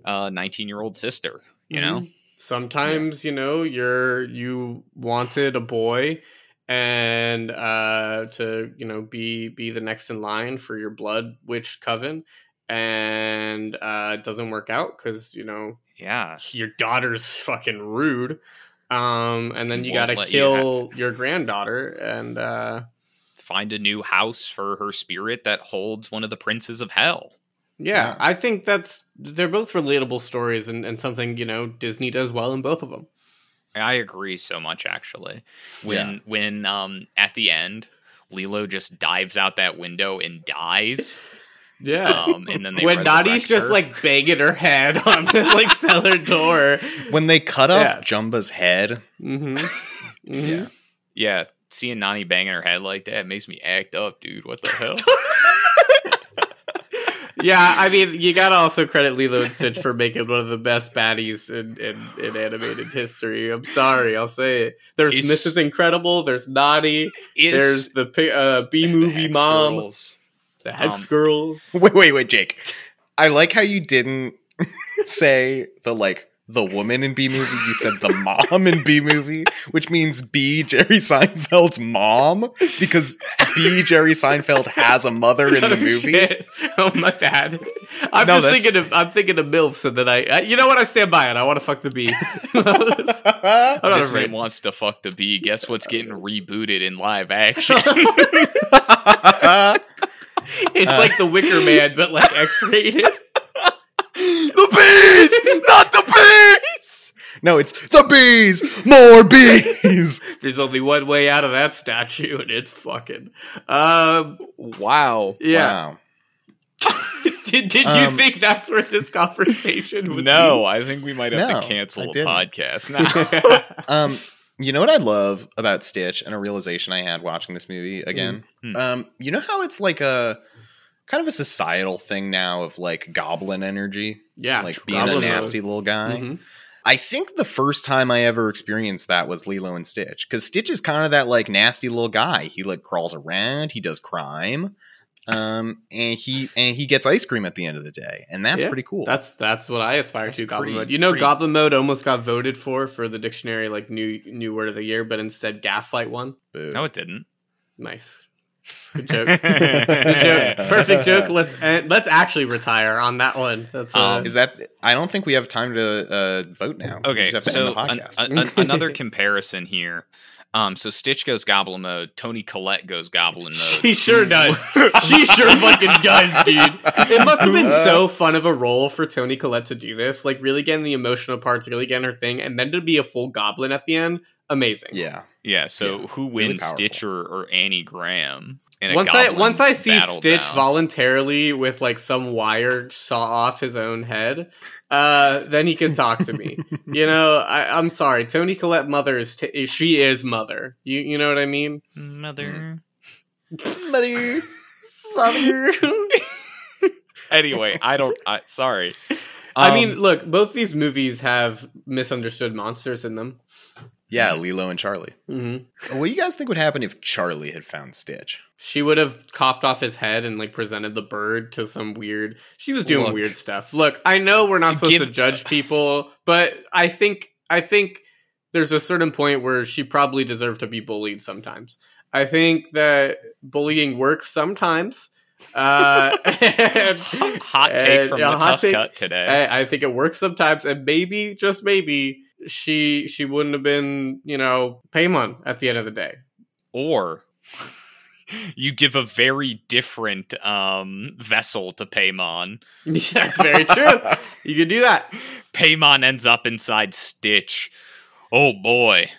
19 year old sister you know? Mhm. sometimes you know you're you wanted a boy and uh to you know be be the next in line for your blood witch coven and uh it doesn't work out because you know yeah. your daughter's fucking rude um and then you gotta let you kill your granddaughter and uh find a new house for her spirit that holds one of the princes of hell yeah, Yeah. i think that's they're both relatable stories and, and something you know disney does well in both of them I agree so much actually. When Yeah. when um at the end Lilo just dives out that window and dies. Yeah Um and then they when Nadi's just her. like banging her head on the like cellar door. When they cut off Yeah. Jumba's head, Mm-hmm. yeah. Yeah, seeing Nani banging her head like that makes me act up, dude. What the hell? yeah, I mean, you gotta also credit Lilo and Stitch for making one of the best baddies in, in, in animated history. I'm sorry, I'll say it. There's Is- Mrs. Incredible, there's Naughty, there's the uh, B movie the mom, X-Girls. The Hex Um, Girls. Wait, wait, wait, Jake. I like how you didn't say the like the woman in B movie. You said the mom in B movie, which means B Jerry Seinfeld's mom because B Jerry Seinfeld has a mother in the Oh, movie. shit. Oh my bad. I'm No, just that's- thinking of I'm thinking of milfs, and then I, I you know what I stand by it. I want to fuck the bee. I'm not This afraid. man wants to fuck the bee. Guess what's getting rebooted in live action? It's Uh. like the Wicker Man, but like X-rated. the bees, not the bees. No, it's the bees, more bees. There's only one way out of that statue, and it's fucking. Um, wow. yeah. Wow. Did, did you Um, think that's where this conversation would No, I think we might have No, to cancel I a didn't. podcast now. Um, you know what I love about Stitch and a realization I had watching this movie again? Mm. Um, you know how it's like a kind of a societal thing now of like goblin energy, yeah, like being a nasty little guy. Mhm. I think the first time I ever experienced that was Lilo and Stitch because Stitch is kind of that like nasty little guy. He like crawls around, he does crime, um, and he and he gets ice cream at the end of the day, and that's Yeah, pretty cool. That's that's what I aspire That's to. Goblin mode. You know, pretty- Goblin mode almost got voted for for the dictionary like new new word of the year, but instead Gaslight won. Boo. no, it didn't. Nice, good joke. Good joke. Perfect joke. Let's end, let's actually retire on that one. That's uh, Um, Is that? I don't think we have time to uh, vote now. We Okay, just have to so end the an- podcast. an- an- another comparison here. Um, so Stitch goes goblin mode. Toni Collette goes goblin mode. She sure does. she sure fucking does, dude. It must have been so fun of a role for Toni Collette to do this. Like, really getting the emotional parts, really getting her thing, and then to be a full goblin at the end. Amazing. Yeah. yeah. So Yeah, who really wins, Stitch or, or Annie Graham? In a Once I once I see Stitch down? voluntarily with like some wire saw off his own head, uh, then he can talk to me. you know, I, I'm sorry, Toni Collette mother is t- she is mother. You you know what I mean? mother. Mother. Father. Anyway, I don't. I, sorry. I Um, mean, look, both these movies have misunderstood monsters in them. Yeah, Lilo and Charlie. hmm What do you guys think would happen if Charlie had found Stitch? She would have copped off his head and like presented the bird to some weird. She was doing Look. weird stuff. Look, I know we're not supposed Give- to judge people, but I think I think there's a certain point where she probably deserved to be bullied sometimes. I think that bullying works sometimes. Uh, and- hot take and- from yeah, the hot tough take. cut today. I, I think it works sometimes, and maybe just maybe she she wouldn't have been you know Paimon at the end of the day. or you give a very different um, vessel to Paimon. That's very true. You could do that. Paimon ends up inside Stitch. Oh boy.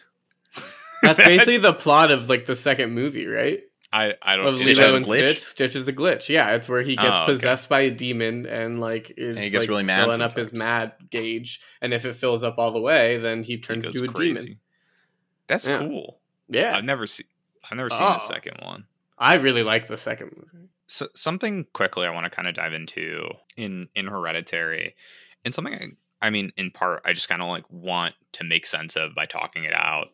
That's basically the plot of like the second movie, right? I, I don't Of Stitch Lilo has a and glitch? Stitch. Stitch is a glitch. Yeah, it's where he oh, gets Oh, okay. possessed by a demon and like is And he gets like, really mad filling up his mad gauge, and if it fills up all the way, then he turns goes into a crazy. demon. That's Yeah. cool. Yeah, I've never seen I've never seen Oh. the second one. I really like the second movie. so something quickly I want to kind of dive into in in Hereditary, and something I, I mean, in part, I just kind of like want to make sense of by talking it out.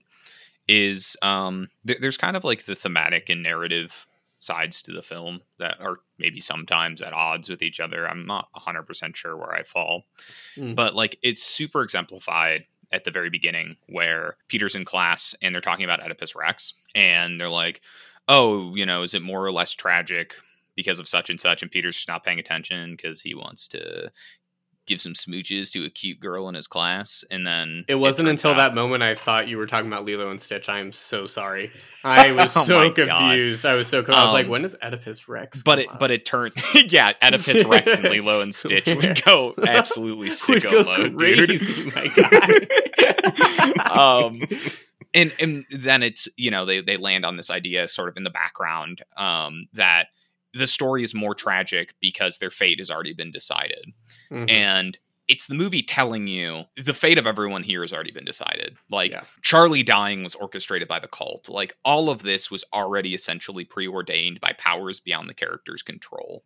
Is um, th- there's kind of like the thematic and narrative sides to the film that are maybe sometimes at odds with each other. I'm not 100% sure where I fall, Mm. but like it's super exemplified at the very beginning where Peter's in class and they're talking about Oedipus Rex and they're like, "Oh, you know, is it more or less tragic because of such and such?" And Peter's just not paying attention because he wants to give some smooches to a cute girl in his class, and then It wasn't turns until out- that moment I thought you were talking about Lilo and Stitch. I am so sorry. I was Oh so my God. confused. I was so confused. I was like, Um, when does Oedipus Rex? But it, but it turned, yeah, Oedipus Rex and Lilo and Stitch would go absolutely sicko go mode, dude. crazy, my guy. um and and then it's you know they they land on this idea sort of in the background um that the story is more tragic because their fate has already been decided Mhm. and it's the movie telling you the fate of everyone here has already been decided. Like Yeah. Charlie dying was orchestrated by the cult. Like all of this was already essentially preordained by powers beyond the character's control.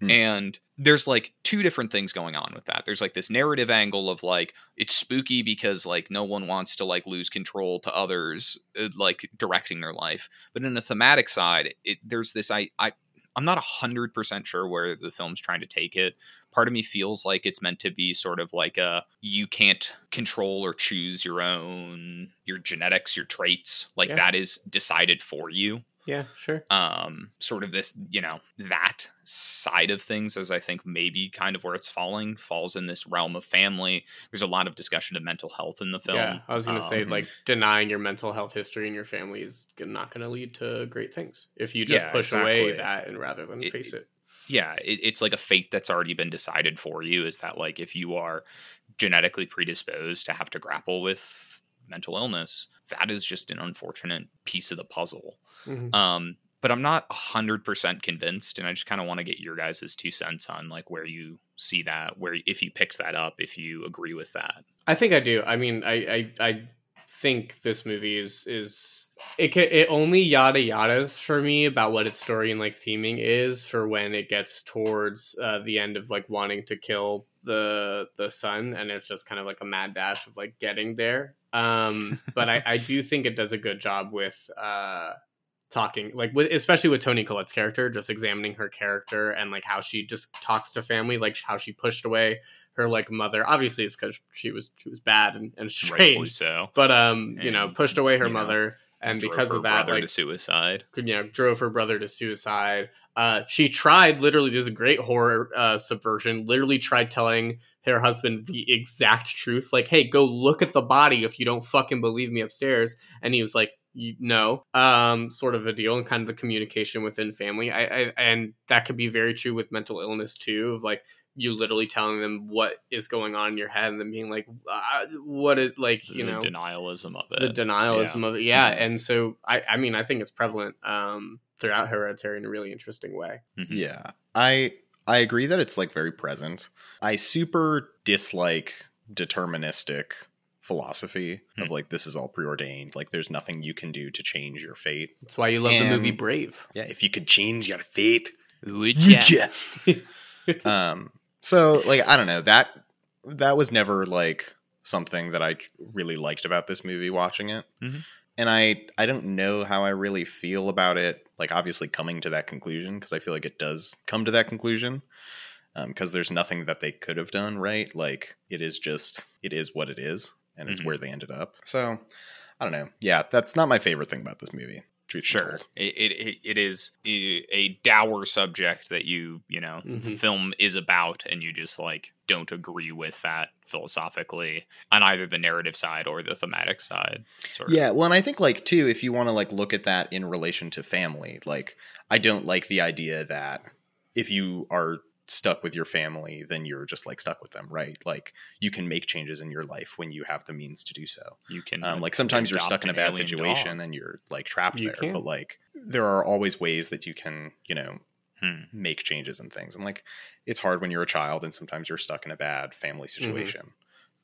Hmm. And there's like two different things going on with that. There's like this narrative angle of like it's spooky because like no one wants to like lose control to others uh, like directing their life. But in the thematic side, it there's this I I I'm not 100% sure where the film's trying to take it. Part of me feels like it's meant to be sort of like a you can't control or choose your own your genetics your traits. Like Yeah. that is decided for you yeah, sure. um sort of this you know that side of things as i think maybe kind of where it's falling falls in this realm of family. There's a lot of discussion of mental health in the film. Yeah, I was gonna say Um, like denying your mental health history in your family is not gonna lead to great things. If you just Yeah, push away that and rather than It- face it. yeah it, it's like a fate that's already been decided for you is that like if you are genetically predisposed to have to grapple with mental illness that is just an unfortunate piece of the puzzle Mhm. um but i'm not 100% convinced and i just kind of want to get your guys' two cents on like where you see that where if you picked that up if you agree with that I think I do. I mean, I I, I think this movie is is it can, it only yada yadas for me about what its story and like theming is for when it gets towards uh, the end of like wanting to kill the the son and it's just kind of like a mad dash of like getting there. Um, but I I do think it does a good job with uh talking like with, especially with Toni Collette's character just examining her character and like how she just talks to family like how she pushed away her like mother. Obviously it's because she was she was bad and, and rightfully strange so. but um you know pushed away her you know, mother and because of that like to suicide. you know drove her brother to suicide. Uh she tried literally there's a great horror uh subversion literally tried telling her husband the exact truth like hey go look at the body if you don't fucking believe me upstairs and he was like no um sort of a deal and kind of the communication within family I, I and that could be very true with mental illness too of like you literally telling them what is going on in your head and then being like uh, what it like you the know denialism of it. the denialism Yeah. of it yeah and so i i mean i think it's prevalent um throughout hereditary in a really interesting way Mhm. Yeah. I I agree that it's like very present. I super dislike deterministic philosophy Hmm. of like this is all preordained. Like there's nothing you can do to change your fate. that's why you love the movie brave Yeah, if you could change your fate, Would ya? um so like I don't know, that that was never like something that I really liked about this movie watching it. Mhm. And I I don't know how I really feel about it like obviously coming to that conclusion because I feel like it does come to that conclusion because there's nothing that they could have done right. Like it is just it is what it is and it's Mhm. where they ended up. So I don't know. Yeah that's not my favorite thing about this movie truth Sure, it, it it is a dour subject that you you know the Mhm. film is about, and you just like don't agree with that philosophically on either the narrative side or the thematic side. Sort of. Yeah, well, and I think like too, if you want to like look at that in relation to family, like I don't like the idea that if you are stuck with your family, then you're just like stuck with them, right? Like you can make changes in your life when you have the means to do so. you can Um, like sometimes you're stuck in a bad situation dog. and you're like trapped You there, can. but like there are always ways that you can, you know, Hmm. make changes and things. And like it's hard when you're a child and sometimes you're stuck in a bad family situation.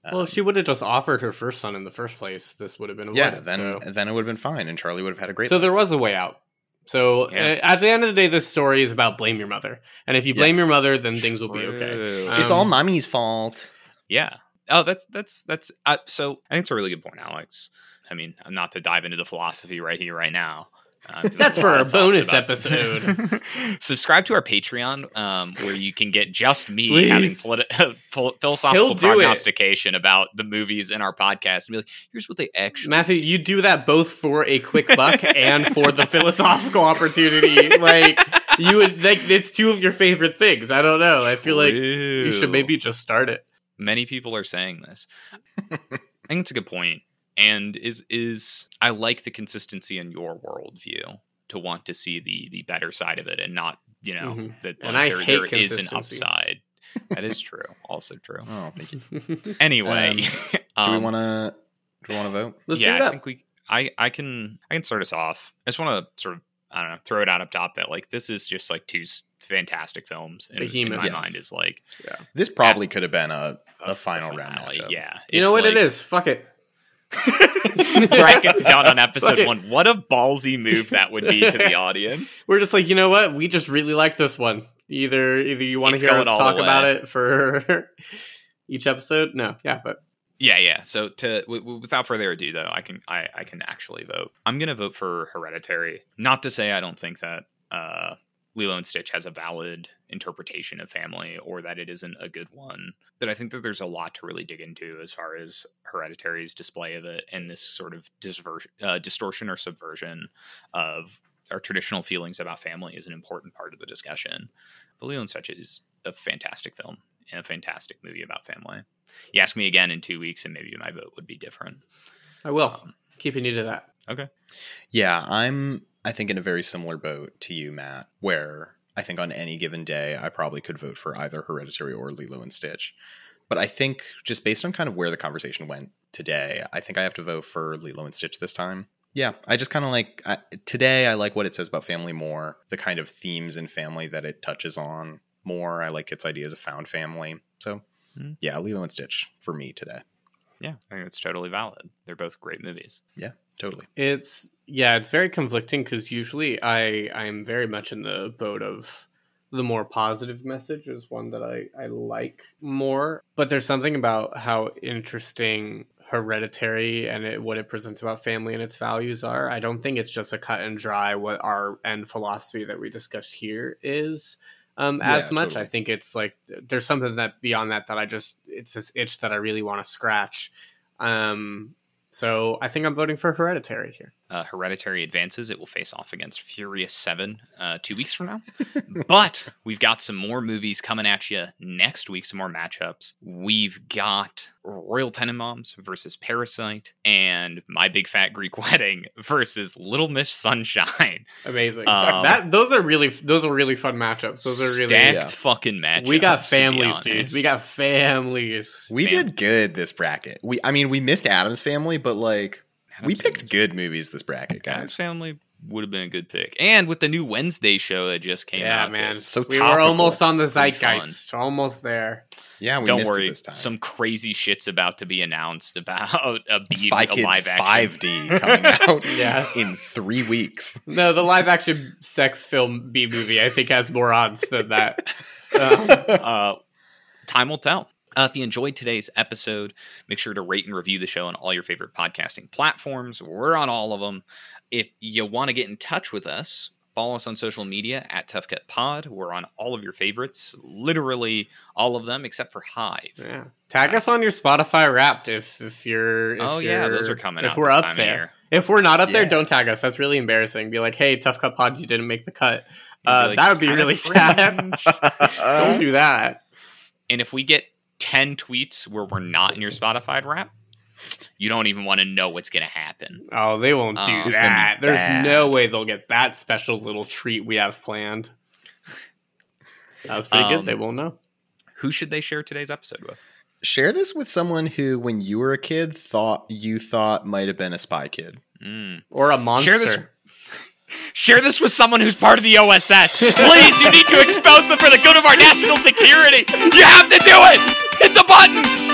well Um, if she would have just offered her first son in the first place this would have been yeah, avoided, then so. then it would have been fine, and Charlie would have had a great. So life. there was a way out. So Yeah. uh, at the end of the day, this story is about blame your mother, and if you Yeah. blame your mother, then things will be okay. True. Um, it's all mommy's fault. Yeah. Oh, that's that's that's uh, so. I think it's a really good point, Alex. I mean, not to dive into the philosophy right here, right now. 'Cause I have That's for our bonus episode. Subscribe to our Patreon, um, where you can get just me Please. having politi- phil- philosophical He'll it. prognostication about the movies in our podcast, and be like, "Here's what they actually." Matthew, you do that both for a quick buck and for the philosophical opportunity. Like you would, like it's two of your favorite things. I don't know. I feel like you should maybe just start it. many people are saying this. I think it's a good point, and is is I like the consistency in your worldview to want to see the the better side of it, and not you know Mhm. that And like, I there, hate there is an upside. that is true. Also true. Oh, thank you. Anyway, Um, Do we um, want to? Do we want to vote? Let's yeah, do it I think we. I I can I can start us off. I just want to sort of I don't know throw it out up top that like this is just like two fantastic films. And in Behemoths. my Yes. mind is like This probably could have been a, a a final the round finale. matchup. Yeah, you know what it is? Fuck it. brackets down on episode one. What a ballsy move that would be to the audience. We're just like, you know what? We just really like this one. Either either you want to hear us talk about it for each episode. No, yeah, but Yeah, yeah. So to w- w- without further ado, though, I can I, I can actually vote. I'm gonna vote for Hereditary. Not to say I don't think that uh, Lilo and Stitch has a valid interpretation of family or that it isn't a good one. But I think that there's a lot to really dig into as far as Hereditary's display of it and this sort of disversion, uh, distortion or subversion of our traditional feelings about family is an important part of the discussion. But Lilo and Stitch is a fantastic film and a fantastic movie about family. You ask me again in two weeks, and maybe my vote would be different. I will. Um, Keeping you to that. okay. Yeah, I'm I think in a very similar boat to you, Matt, where I think on any given day I probably could vote for either Hereditary or Lilo and Stitch. But I think just based on kind of where the conversation went today, I think I have to vote for Lilo and Stitch this time. Yeah, I just kind of like I, today. I like what it says about family more, the kind of themes in family that it touches on more. I like its ideas of found family. So, Hmm. yeah, Lilo and Stitch for me today. Yeah, I think it's totally valid. They're both great movies. Yeah, totally. It's yeah, it's very conflicting because usually I I'm very much in the boat of the more positive message is one that I I like more. But there's something about how interesting hereditary and it, what it presents about family and its values are. I don't think it's just a cut and dry what our end philosophy that we discussed here is. Um, Yeah, as much, totally. I think it's like there's something that beyond that that I just it's this itch that I really want to scratch. Um, so I think I'm voting for Hereditary here. Uh, Hereditary advances, it will face off against Furious 7 uh, two weeks from now. but we've got some more movies coming at you next week, some more matchups. We've got Royal Tenenbaums versus Parasite and My Big Fat Greek Wedding versus Little Miss Sunshine. Amazing. Um, that those are really those are really fun matchups. Those are really Stacked yeah. fucking matchups. we got families, dude. We got families. We Fam- did good this bracket. We, I mean, we missed Addams family, but like we picked Family- good movies this bracket, Addams guys. Family would have been a good pick. And with the new Wednesday show that just came Yeah, out. man. So we were almost on the Been fun. zeitgeist. Almost there. Yeah, we Don't missed worry, it this time. some crazy shit's about to be announced about a, B, Spy a Kids live action. 5D coming out Yeah. in three weeks. No, the live action sex film B movie I think has more odds than that. Um, uh, time will tell. Uh, if you enjoyed today's episode, make sure to rate and review the show on all your favorite podcasting platforms. We're on all of them. If you want to get in touch with us, follow us on social media at Tough Cut Pod. We're on all of your favorites, literally all of them except for Hive. yeah. Tag us on your Spotify Wrapped if if you're. If oh yeah, those you're- coming If out we're this up there, if we're not up there, don't tag us. That's really embarrassing. Be like, hey, Tough Cut Pod, you didn't make the cut. Uh, like, that would be really sad. don't do that. And if we get 10 tweets where we're not in your Spotify rap, you don't even want to know what's going to happen. Oh, they won't do. It's gonna be that. There's bad. no way they'll get that special little treat we have planned. That was pretty Um, good. They won't know. Who should they share today's episode with? Share this with someone who, when you were a kid, thought you thought might have been a spy kid. Mm. Or a monster. Share this- Share this with someone who's part of the OSS. Please, you need to expose them for the good of our national security. You have to do it. Hit the button.